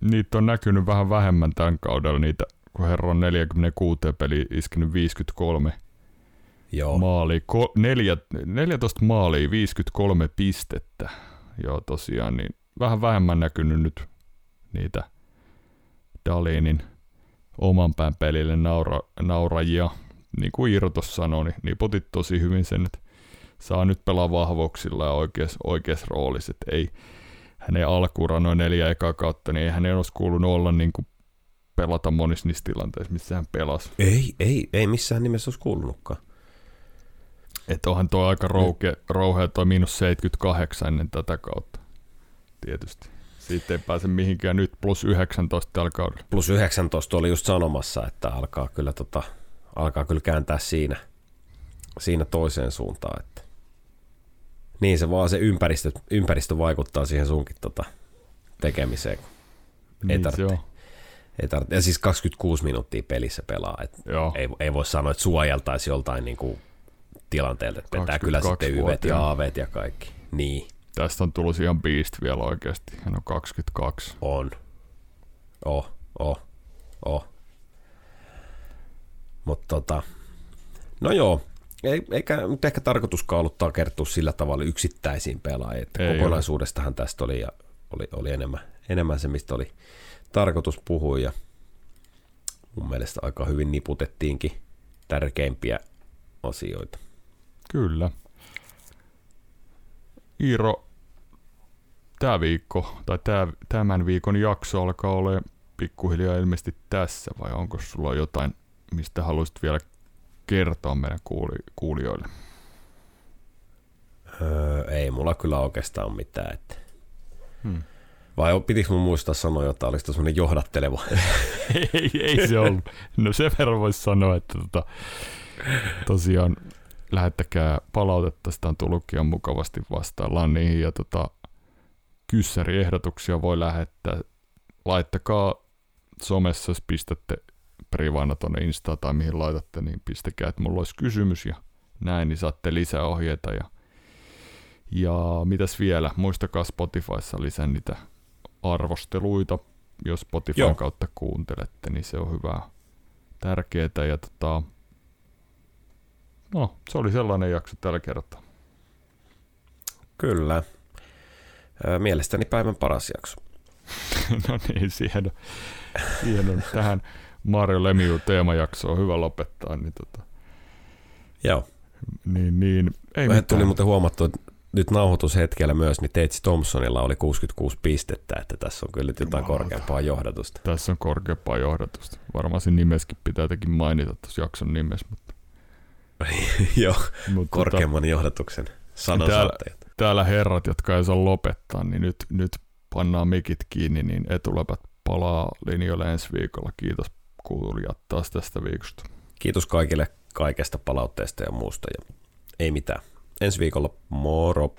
S2: Niitä on näkynyt vähän vähemmän tämän kaudella, niitä, kun herra on 46 peli iskenyt 53
S1: Joo,
S2: maalia, ko- neljä, 14 maalia, 53 pistettä. Joo, tosiaan, niin vähän vähemmän näkynyt nyt niitä Dalinin oman pään pelille naura, naurajia. Niin kuin Iiro tuossa sanoi, niin niputit tosi hyvin sen, että saa nyt pelaa vahvuuksilla ja oikeassa, oikeassa roolissa. Että ei, hänen alkuura noin neljä ekaa kautta, niin ei hänen olisi kuulunut olla niin kuin pelata monissa niissä tilanteissa, missä hän pelasi.
S1: ei, ei, ei missään nimessä olisi kuulunutkaan.
S2: Että onhan tuo aika rouke, rouhea toi miinus 78 ennen tätä kautta. Tietysti. Siitä ei pääse mihinkään nyt plus 19 tällä kaudella.
S1: Plus 19 oli just sanomassa, että alkaa kyllä, tota, alkaa kyllä kääntää siinä, siinä toiseen suuntaan. Että. Niin se vaan se ympäristö, ympäristö vaikuttaa siihen sunkin tota, tekemiseen. Ei
S2: niin
S1: tarvitse. Ei tarvitse. Ja siis 26 minuuttia pelissä pelaa. Et
S2: Joo.
S1: ei, ei voi sanoa, että suojeltaisi joltain niin kuin tilanteelta, että pitää kyllä sitten yvet ja
S2: 22-vuotiaana.
S1: aaveet ja kaikki. Niin,
S2: Tästä on tullut ihan beast vielä oikeasti. Hän on 22.
S1: on. Oh, oh, oh. Mutta tota, no joo, ei, eikä nyt ehkä tarkoituskaan ollut takertua sillä tavalla yksittäisiin pelaajiin. Että
S2: Ei
S1: kokonaisuudestahan tästä oli, ja oli, oli enemmän, enemmän se, mistä oli tarkoitus puhua. Ja mun mielestä aika hyvin niputettiinkin tärkeimpiä asioita.
S2: Kyllä. Iiro, tämä viikko, tai tää, tämän viikon jakso alkaa olemaan pikkuhiljaa ilmeisesti tässä, vai onko sulla jotain, mistä haluaisit vielä kertoa meidän kuuli, kuulijoille?
S1: Öö, ei mulla kyllä oikeastaan mitään. Että...
S2: Hmm.
S1: Vai pitikö mun muistaa sanoa jotain, oliko semmoinen johdatteleva? [laughs]
S2: ei, ei se ollut. No sen verran voisi sanoa, että tota, tosiaan lähettäkää palautetta, sitä on tullutkin ihan mukavasti vastaillaan niihin ja tota, kyssäriehdotuksia voi lähettää. Laittakaa somessa, jos pistätte privana tuonne Insta tai mihin laitatte, niin pistäkää, että mulla olisi kysymys ja näin, niin saatte lisää ohjeita ja ja mitäs vielä, muistakaa Spotifyssa lisää niitä arvosteluita, jos Spotifyn
S1: Joo.
S2: kautta kuuntelette, niin se on hyvä, tärkeää. Ja tota, no, se oli sellainen jakso tällä kertaa.
S1: Kyllä. Mielestäni päivän paras jakso. [laughs]
S2: no niin, siihen on, siihen on tähän Mario Lemiu teemajaksoon hyvä lopettaa. Niin, tota,
S1: Joo.
S2: niin, niin ei
S1: Ei tuli muuten huomattu, että nyt nauhoitushetkellä myös, niin Teitsi Thompsonilla oli 66 pistettä, että tässä on kyllä jotain
S2: Jumalauta.
S1: korkeampaa johdatusta.
S2: Tässä on korkeampaa johdatusta. Varmaan sen nimeskin pitää jotenkin mainita tuossa jakson nimessä. Mutta, [laughs]
S1: Joo,
S2: tota,
S1: korkeamman johdatuksen sanansaattajat.
S2: täällä herrat, jotka ei saa lopettaa, niin nyt, nyt pannaan mikit kiinni, niin etuläpät palaa linjoille ensi viikolla. Kiitos kuulijat taas tästä viikosta.
S1: Kiitos kaikille kaikesta palautteesta ja muusta ja ei mitään. Ensi viikolla moro!